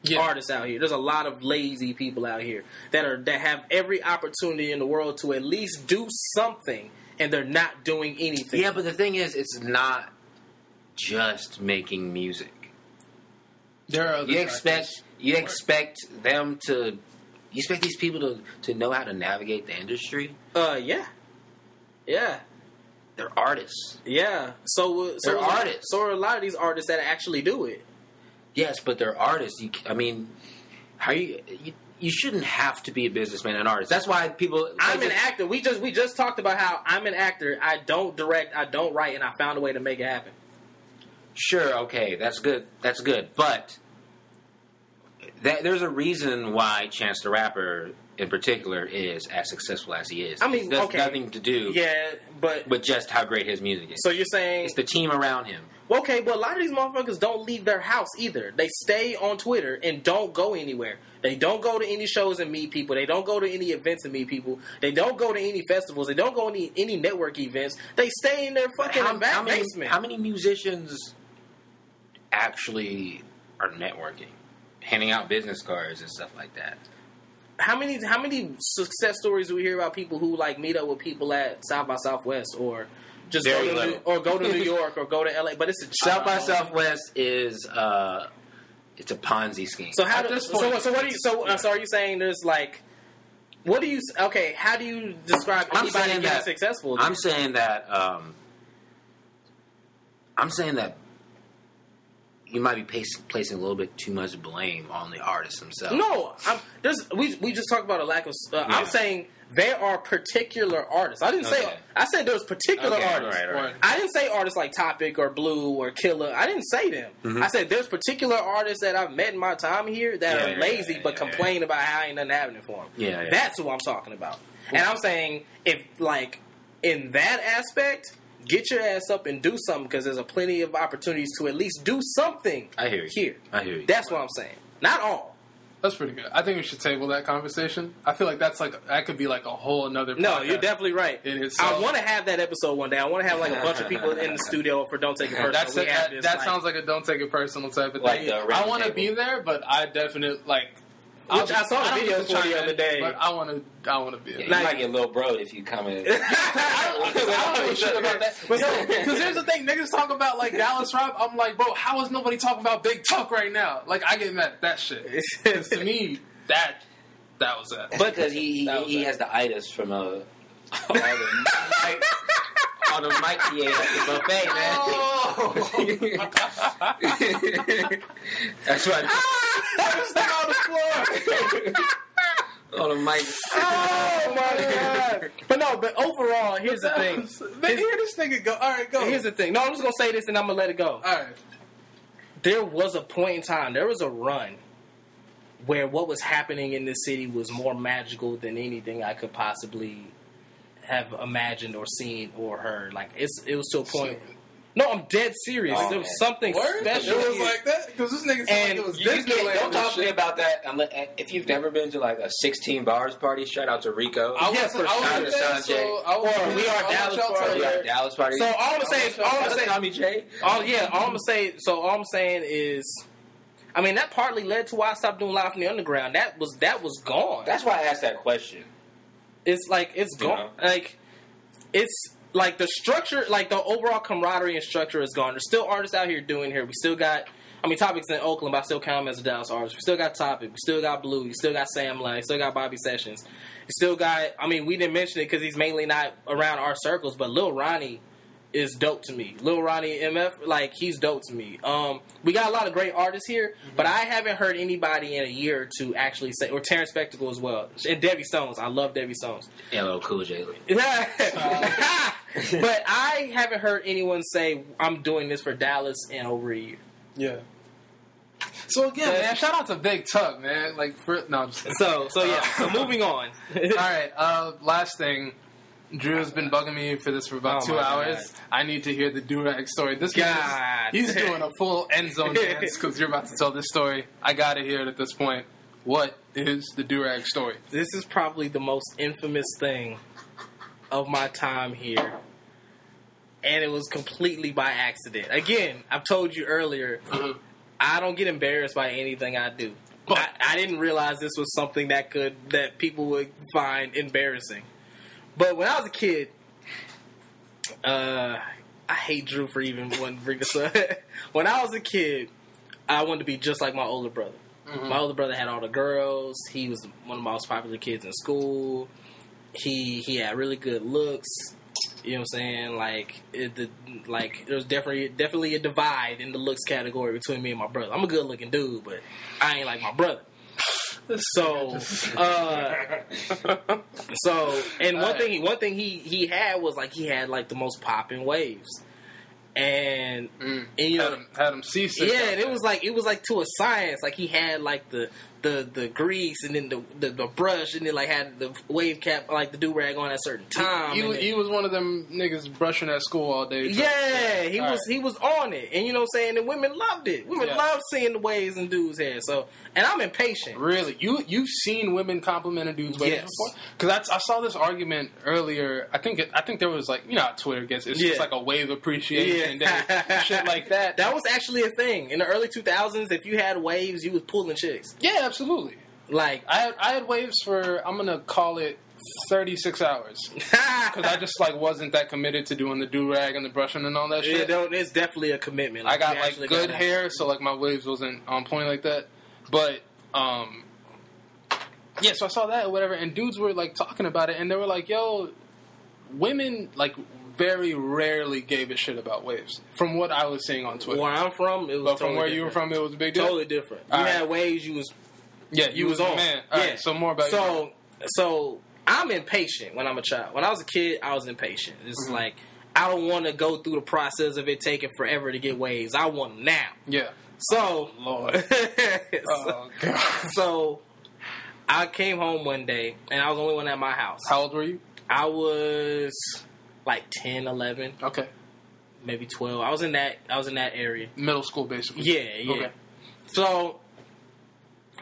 yeah. artists out here. There's a lot of lazy people out here that are that have every opportunity in the world to at least do something, and they're not doing anything. Yeah, but the thing is, it's not just making music. there are other You expect you expect them to you expect these people to, to know how to navigate the industry. Uh, yeah, yeah, They're artists. yeah. So uh, so They're artists. So are a lot of these artists that actually do it. Yes, but they're artists. You, I mean, how you, you you shouldn't have to be a businessman and artist. That's why people. I'm an actor. We just we just talked about how I'm an actor. I don't direct. I don't write, and I found a way to make it happen. Sure, okay, that's good. That's good, but that, there's a reason why Chance the Rapper, in particular, is as successful as he is. I mean, it has okay. nothing to do Yeah, but with just how great his music is. so you're saying it's the team around him. Okay, but a lot of these motherfuckers don't leave their house either. They stay on Twitter and don't go anywhere. They don't go to any shows and meet people. They don't go to any events and meet people. They don't go to any festivals. They don't go to any, any network events. They stay in their fucking How, back how many, basement. how many musicians actually are networking, handing out business cards and stuff like that? how many how many success stories do we hear about people who like meet up with people at South by Southwest or just Very go to little. New, or go to New York or go to LA? But it's a South by Southwest is uh, it's a Ponzi scheme. So how At this so, point, so what do you so uh, so are you saying there's like what do you okay how do you describe I'm anybody saying getting that- successful? I'm saying that um, I'm saying that you might be placing, placing a little bit too much blame on the artists themselves. no, I'm, there's we we just talked about a lack of. Uh, I'm saying there are particular artists. I didn't say I said there's particular Okay, artists. right, right. I didn't say artists like Topic or Blue or Killer. I didn't say them. Mhm. I said there's particular artists that I've met in my time here that Yeah, are yeah, lazy yeah, but complain about how ain't nothing happening for them. Yeah, yeah. That's who I'm talking about. And I'm saying if like in that aspect, get your ass up and do something because there's a plenty of opportunities to at least do something I hear you. here. I hear you. That's what I'm saying. Not all. That's pretty good. I think we should table that conversation. I feel like that's like that could be like a whole another. No, podcast. you're definitely right. It is I want to have that episode one day. I want to have like a bunch of people in the studio for Don't Take It Personal. That's have that, this, that like- sounds like a don't take it personal type of Like thing. I want to be there, but I definitely like. Which I saw the don't videos for chime the other day. but I want to. I want to be. Yeah, there. you Like- might get little bro if you come in. I don't, I don't know shit about that. Because here's the thing, niggas talk about like Dallas rap. I'm like, bro, how is nobody talking about Big Tuck right now? Like, I get mad at that shit. to me, that that was that. But because he That was he has the itis from uh, all the mic all the he ate at the buffet, man. Oh. That's right. why. on the floor. on the mic. Oh my god! But no, but overall, here's the thing. Man, hear this nigga go. All right, go. Here's the thing. No, I'm just gonna say this and I'm gonna let it go. All right. there was a point in time, there was a run where what was happening in this city was more magical than anything I could possibly have imagined or seen or heard. Like it's it was to a point. No, I'm dead serious. Oh, there was man. something Word? special. It was here. like that because this nigga said And like it was You, you can't, Disneyland don't talk to me about that unless, eh, if you've never been to like a 16 bars party. Shout out to Rico. I Yes, was, for I was sure. with that, Sanjay. so I was Or We. Are I'll Dallas party. We her. Dallas party. so all I'm gonna is all I'm Shout out gonna to say Tommy J. all yeah, all I'm gonna so all I'm saying is I mean that partly led to why I stopped doing live from the underground. That was that was gone. That's why I asked that question. It's like it's gone. know? Like it's like the structure, like the overall camaraderie and structure is gone. There's still artists out here doing here. We still got. I mean, Topic's in Oakland, but I still count him as a Dallas artist. We still got Topic. We still got Blue. You still got Sam Lao. Still got Bobby Sessions. You still got. I mean, we didn't mention it because he's mainly not around our circles, but Lil Ronnie is dope to me. Lil Ronnie MF, like he's dope to me. Um, we got a lot of great artists here, but I haven't heard anybody in a year or two actually say, or Terrence Spectacle as well, and Debbie Stones. I love Debbie Stones. LL Cool J. but I haven't heard anyone say I'm doing this for Dallas in over a year. Yeah. So again, man, shout out to Big Tuck, man. Like, for, no, I'm just kidding. So, so yeah. So moving on. All right. Uh, last thing. Drew has been bugging me for this for about Oh two hours. God. I need to hear the Durag story. This God. he's doing a full end zone dance because you're about to tell this story. I got to hear it at this point. What is the Durag story? this is probably the most infamous thing of my time here. And it was completely by accident. Again, I've told you earlier, mm-hmm. I don't get embarrassed by anything I do. But- I, I didn't realize this was something that could that people would find embarrassing. But when I was a kid, uh, I hate Drew for even wanting to bring this up. when I was a kid, I wanted to be just like my older brother. My older brother had all the girls. He was one of the most popular kids in school. He he had really good looks. You know what I'm saying? Like it, the, like there was definitely definitely a divide in the looks category between me and my brother. I'm a good looking dude, but I ain't like my brother. So, uh, so, and one thing, one thing he he had was like he had like the most popping waves, and Mm. and you know, had him, had him seasick. yeah, and it was like it was like to a science. Like he had like the the the grease and then the the, the brush and then like had the wave cap like the do rag on at a certain time. He, he, then- he was one of them niggas brushing at school all day. yeah, he All was right. he was on it, and you know what I'm saying. And women loved it. Women Yeah. loved seeing the waves in dudes' hair. So, and I'm impatient. Really, you you've seen women compliment a dude's waist Yes. before? Because I, I saw this argument earlier. I think it, I think there was like you know Twitter gets it's just like a wave appreciation day, shit like that. That was actually a thing in the early 2000s. If you had waves, you was pulling chicks. yeah, absolutely. Like, I had, I had waves for I'm gonna call it 36 hours because I just like wasn't that committed to doing the do rag and the brushing and all that yeah, shit. no, it's definitely a commitment. I got like good gotta- hair, so like my waves wasn't on point like that. But um, yeah, so I saw that or whatever, and dudes were like talking about it, and they were like, "Yo, women like very rarely gave a shit about waves." From what I was seeing on Twitter, Where I'm from, it was but from totally where you were different. from, it was a big deal. totally different. You All right. had waves, you was yeah, you was on. man. All yeah. right, so more about you. so so I'm impatient when I'm a child. When I was a kid, I was impatient. It's Mm-hmm. like I don't want to go through the process of it taking forever to get waves. I want them now. yeah. So Lord. so, Oh god. so I came home one day and I was the only one at my house. How old were you? I was like 10, 11, Okay, maybe 12. I was in that I was in that area. middle school basically. Yeah, yeah. Okay. So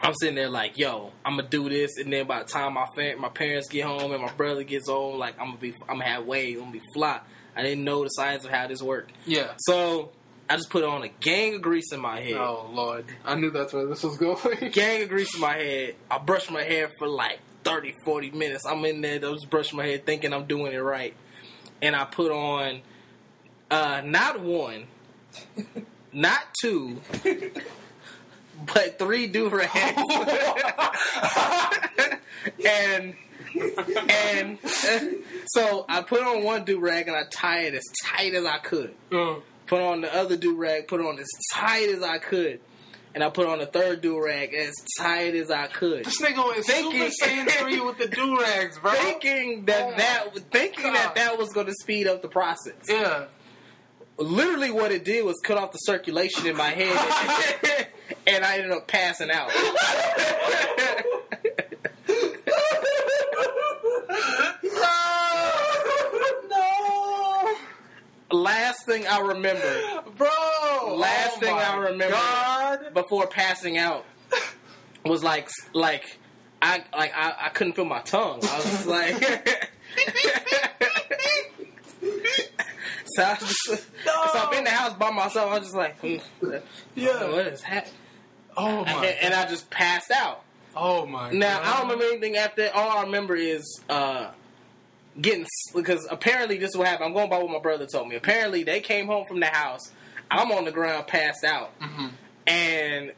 I'm sitting there like, yo, I'm gonna do this, and then by the time my fa- my parents get home and my brother gets home, like I'm gonna be, I'm gonna have waves, I'm gonna be fly. I didn't know the science of how this worked, Yeah. so I just put on a gang of grease in my head. Oh lord, I knew that's where this was going. Gang of grease in my head. I brush my hair for like 30, 40 minutes. I'm in there, I just brush my hair, thinking I'm doing it right, and I put on uh, not one, not two. But three do rags, and and so I put on one do rag and I tie it as tight as I could. Uh, Put on the other do rag, put on as tight as I could, and I put on the third do rag as tight as I could. this nigga was Thinking- super saiyan three with the do rags, bro. Thinking that Oh that thinking God. that that was going to speed up the process. Yeah. Literally, what it did was cut off the circulation in my head, and I ended up passing out. No, Last thing I remember bro. Last Oh thing I remember God. before passing out was like like I like I, I couldn't feel my tongue. I was like so, I was just, so I'm in the house by myself. I was just like, hmm, Yeah. what is happening? Oh And, my. and I just passed out. oh my. Now God. I don't remember anything after. that. All I remember is uh, getting because apparently this is what happened. I'm going by what my brother told me. Apparently they came home from the house. I'm on the ground, passed out, Mm-hmm. and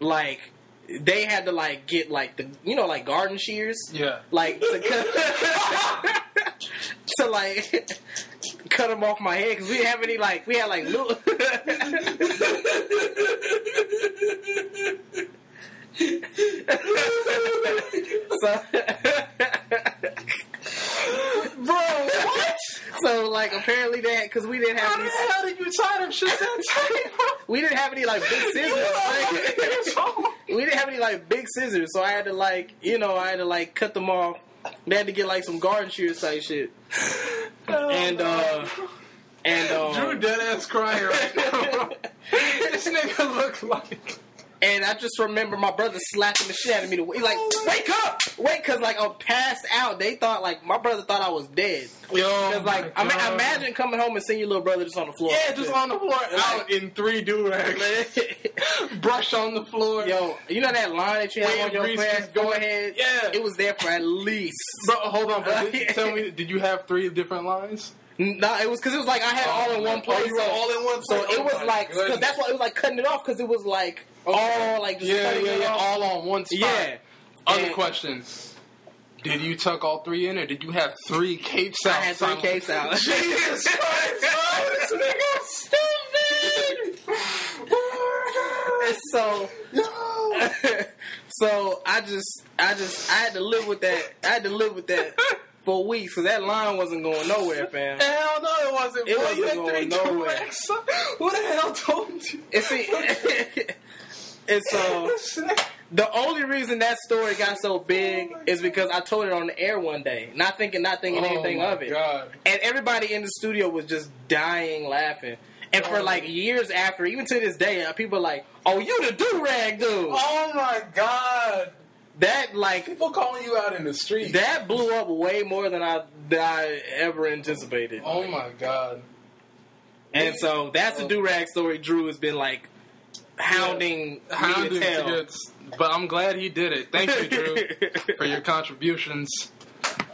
like they had to like get like the you know like garden shears. Yeah. Like to cut, to like cut them off my head because we didn't have any like we had like little. so, Bro, what? so like apparently they because we didn't have How the hell did you tie them shit that tight, bro? we didn't have any like big scissors. like- we didn't have any like big scissors, so I had to like you know I had to like cut them off. They had to get like some garden shears type shit, and uh and um, Drew dead ass crying right now. this nigga look like. And I just remember my brother slapping the shit out of me. To, he like, wake up, wake, cause like I'm passed out. They thought like my brother thought I was dead. Yo, Cause like I mean, imagine coming home and seeing your little brother just on the floor. Yeah, just on the floor, out in three durags, brush on the floor. Yo, you know that line that you have on your Reese's face, go ahead. Yeah. it was there for at least. Bro, hold on, bro. Tell me, did you have three different lines? No, it was because it was like I had it all in one place. Oh, you were all in one So place? it Oh was like, cause that's why it was like cutting it off because it was like all like just Yeah, yeah, it yeah, all on one spot. Yeah. Other And- question. Did you tuck all three in, or did you have three capes out? I had three capes out. Jesus Christ, bro, this nigga's stupid. And so so I just I just I had to live with that. I had to live with that for weeks because that line wasn't going nowhere, fam. Hell no, it wasn't. It bro. wasn't going nowhere. directs. Who the hell told you? And see, and so the only reason that story got so big is because I told it on the air one day, not thinking, not thinking anything oh my of it. God. And everybody in the studio was just dying laughing. And for like years after, even to this day, uh, people are like, "Oh, you the do rag dude." Oh my God. That like People calling you out in the street. that blew up way more than I than I ever anticipated. oh my God. And so that's the oh. do rag story. Drew has been like hounding me Hounding to to tell. get- but I'm glad he did it. Thank you, Drew, for your contributions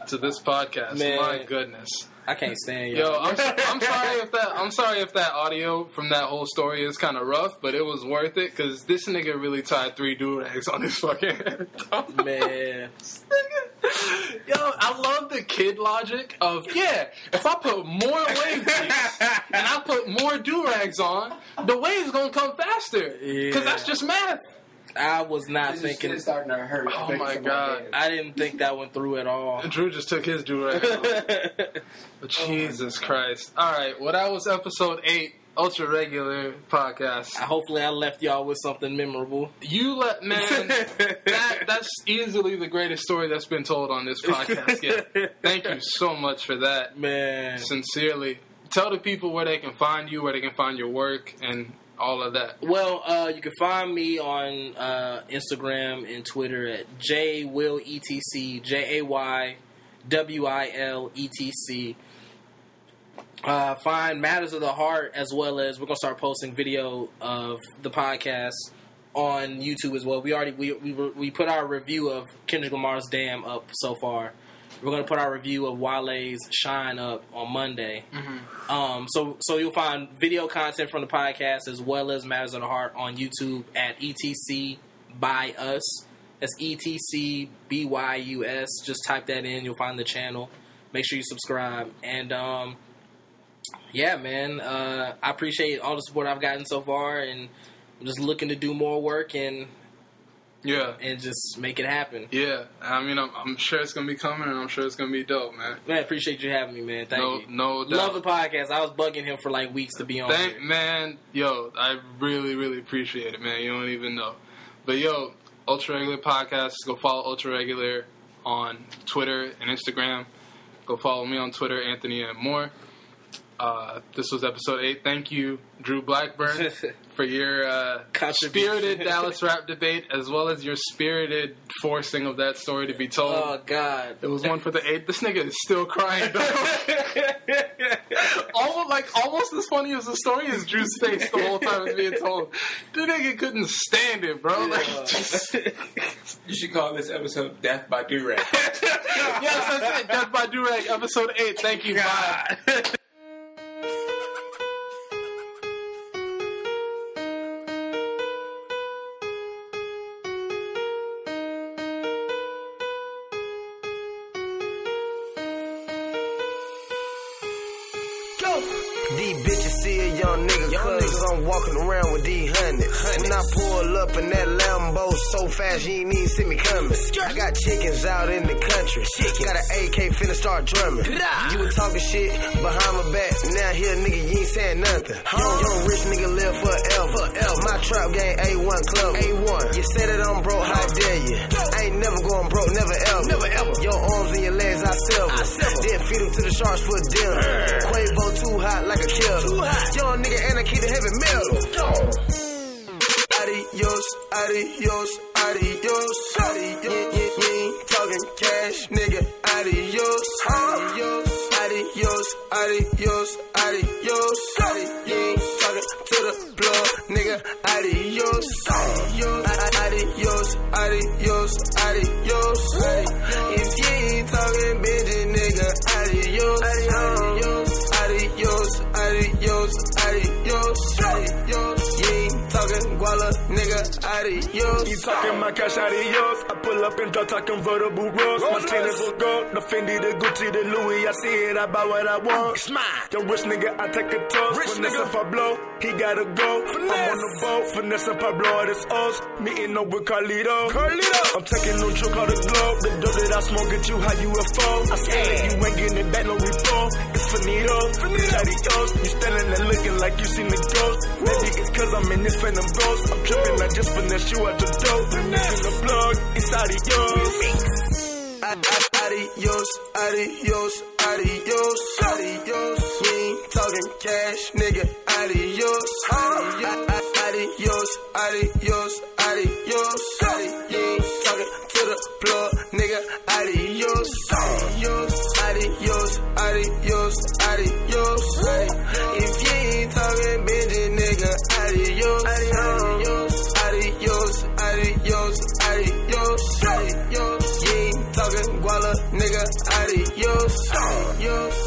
to this podcast. Man. My goodness. I can't stand you. Yo, I'm, I'm sorry if that I'm sorry if that audio from that whole story is kind of rough, but it was worth it because this nigga really tied three durags on his fucking head. man. Yo, I love the kid logic of yeah. If I put more wave beats and I put more durags on, the wave's gonna come faster because Yeah. that's just math. I was not This thinking. shit starting to hurt. Oh Back my God. head. I didn't think that went through at all. Drew just took his durag. off. But Jesus Christ! All right, well that was episode eight, ultra regular podcast. Hopefully, I left y'all with something memorable. You let man that that's easily the greatest story that's been told on this podcast yet. Thank you so much for that. Man, Sincerely. Tell the people where they can find you, where they can find your work and all of that. Well, uh, you can find me on uh, Instagram and Twitter at jaywiletc, J A Y W I L E T C. Uh, find Matters of the Heart as well as we're gonna start posting video of the podcast on YouTube as well. We already we we, we put our review of Kendrick Lamar's Damn up so far. We're gonna put our review of Wale's Shine up on Monday. Um, so so you'll find video content from the podcast as well as Matters of the Heart on YouTube at ETC by us. That's ETC B Y U S. Just type that in, you'll find the channel. Make sure you subscribe. And um, yeah, man, uh, I appreciate all the support I've gotten so far, and I'm just looking to do more work and Yeah. and just make it happen. Yeah. I mean I'm, I'm sure it's gonna be coming and I'm sure it's gonna be dope, man. Man, I appreciate you having me, man. Thank no you. no doubt. Love the podcast. I was bugging him for like weeks to be on. Thank here. man, yo, I really, really appreciate it, man. You don't even know. But yo, Ultra Regular Podcast, go follow Ultra Regular on Twitter and Instagram. Go follow me on Twitter, Anthony and more. Uh, this was episode eight. Thank you, Drew Blackburn, for your uh, spirited Dallas rap debate, as well as your spirited forcing of that story to be told. Oh God. It was one for the eight. This nigga is still crying. Though. almost like almost as funny as the story is Drew's face the whole time it's being told. The nigga couldn't stand it, bro. Like, just, You should call this episode "Death by Durag." yes, that's it. Death by Durag, episode eight. Thank you. Bye. Nigga cause I'm walking around with these hundreds. When I pull up in that fast you ain't even see me coming. I got chickens out in the country. Got an AK finna start drumming. You were talking shit behind my back. Now here nigga you ain't saying nothing. Young, young rich nigga live forever. My trap game A1 club. A1. You said that I'm broke, how dare you? I ain't never going broke, never ever. Never ever. Your arms and your legs I silver. Then feed them to the sharks for dinner. Quavo too hot like a killer. Too hot. Young nigga and I keep the heavy metal. Adios, adios, adios. Talking cash, nigga. Adios, adios, adios, adios, adios. adios. You ain't talking to the plug, nigga. Adios, adios, adios, adios, adios. If you ain't talking Benji, nigga. Adios, adios, adios, adios, adios. You ain't talking Guala. Adios. You talking my cash adios. I pull up in drop top convertible rolls. My tennis will go. The Fendi, the Gucci, the Louis. I see it, I buy what I want. It's mine. Young rich nigga, I take a toast. Rich Vanessa nigga. Pablo, he gotta go. I'm on the boat. Vanessa Pablo, it's us. Meeting up with Carlito. Carlito. I'm taking no trip on the globe. The dope that I smoke get you high you a phone. I say that you ain't getting it back, no repo. It's finito. Finito. Adios. You standing there looking like you seen the ghost. Maybe it's cause I'm in this phantom ghost. I'm tripping, I just finesse you out the dope. Finesse in the plug. It's adios. Ad- ad- Adios, adios, adios, adios. We ain't talking cash, nigga. Adios, adios, adios, adios, adios. talking to the plug, nigga. Adios, adios, adios, adios, adios. Adios. You ain't talking Guala, nigga. Adios, adios.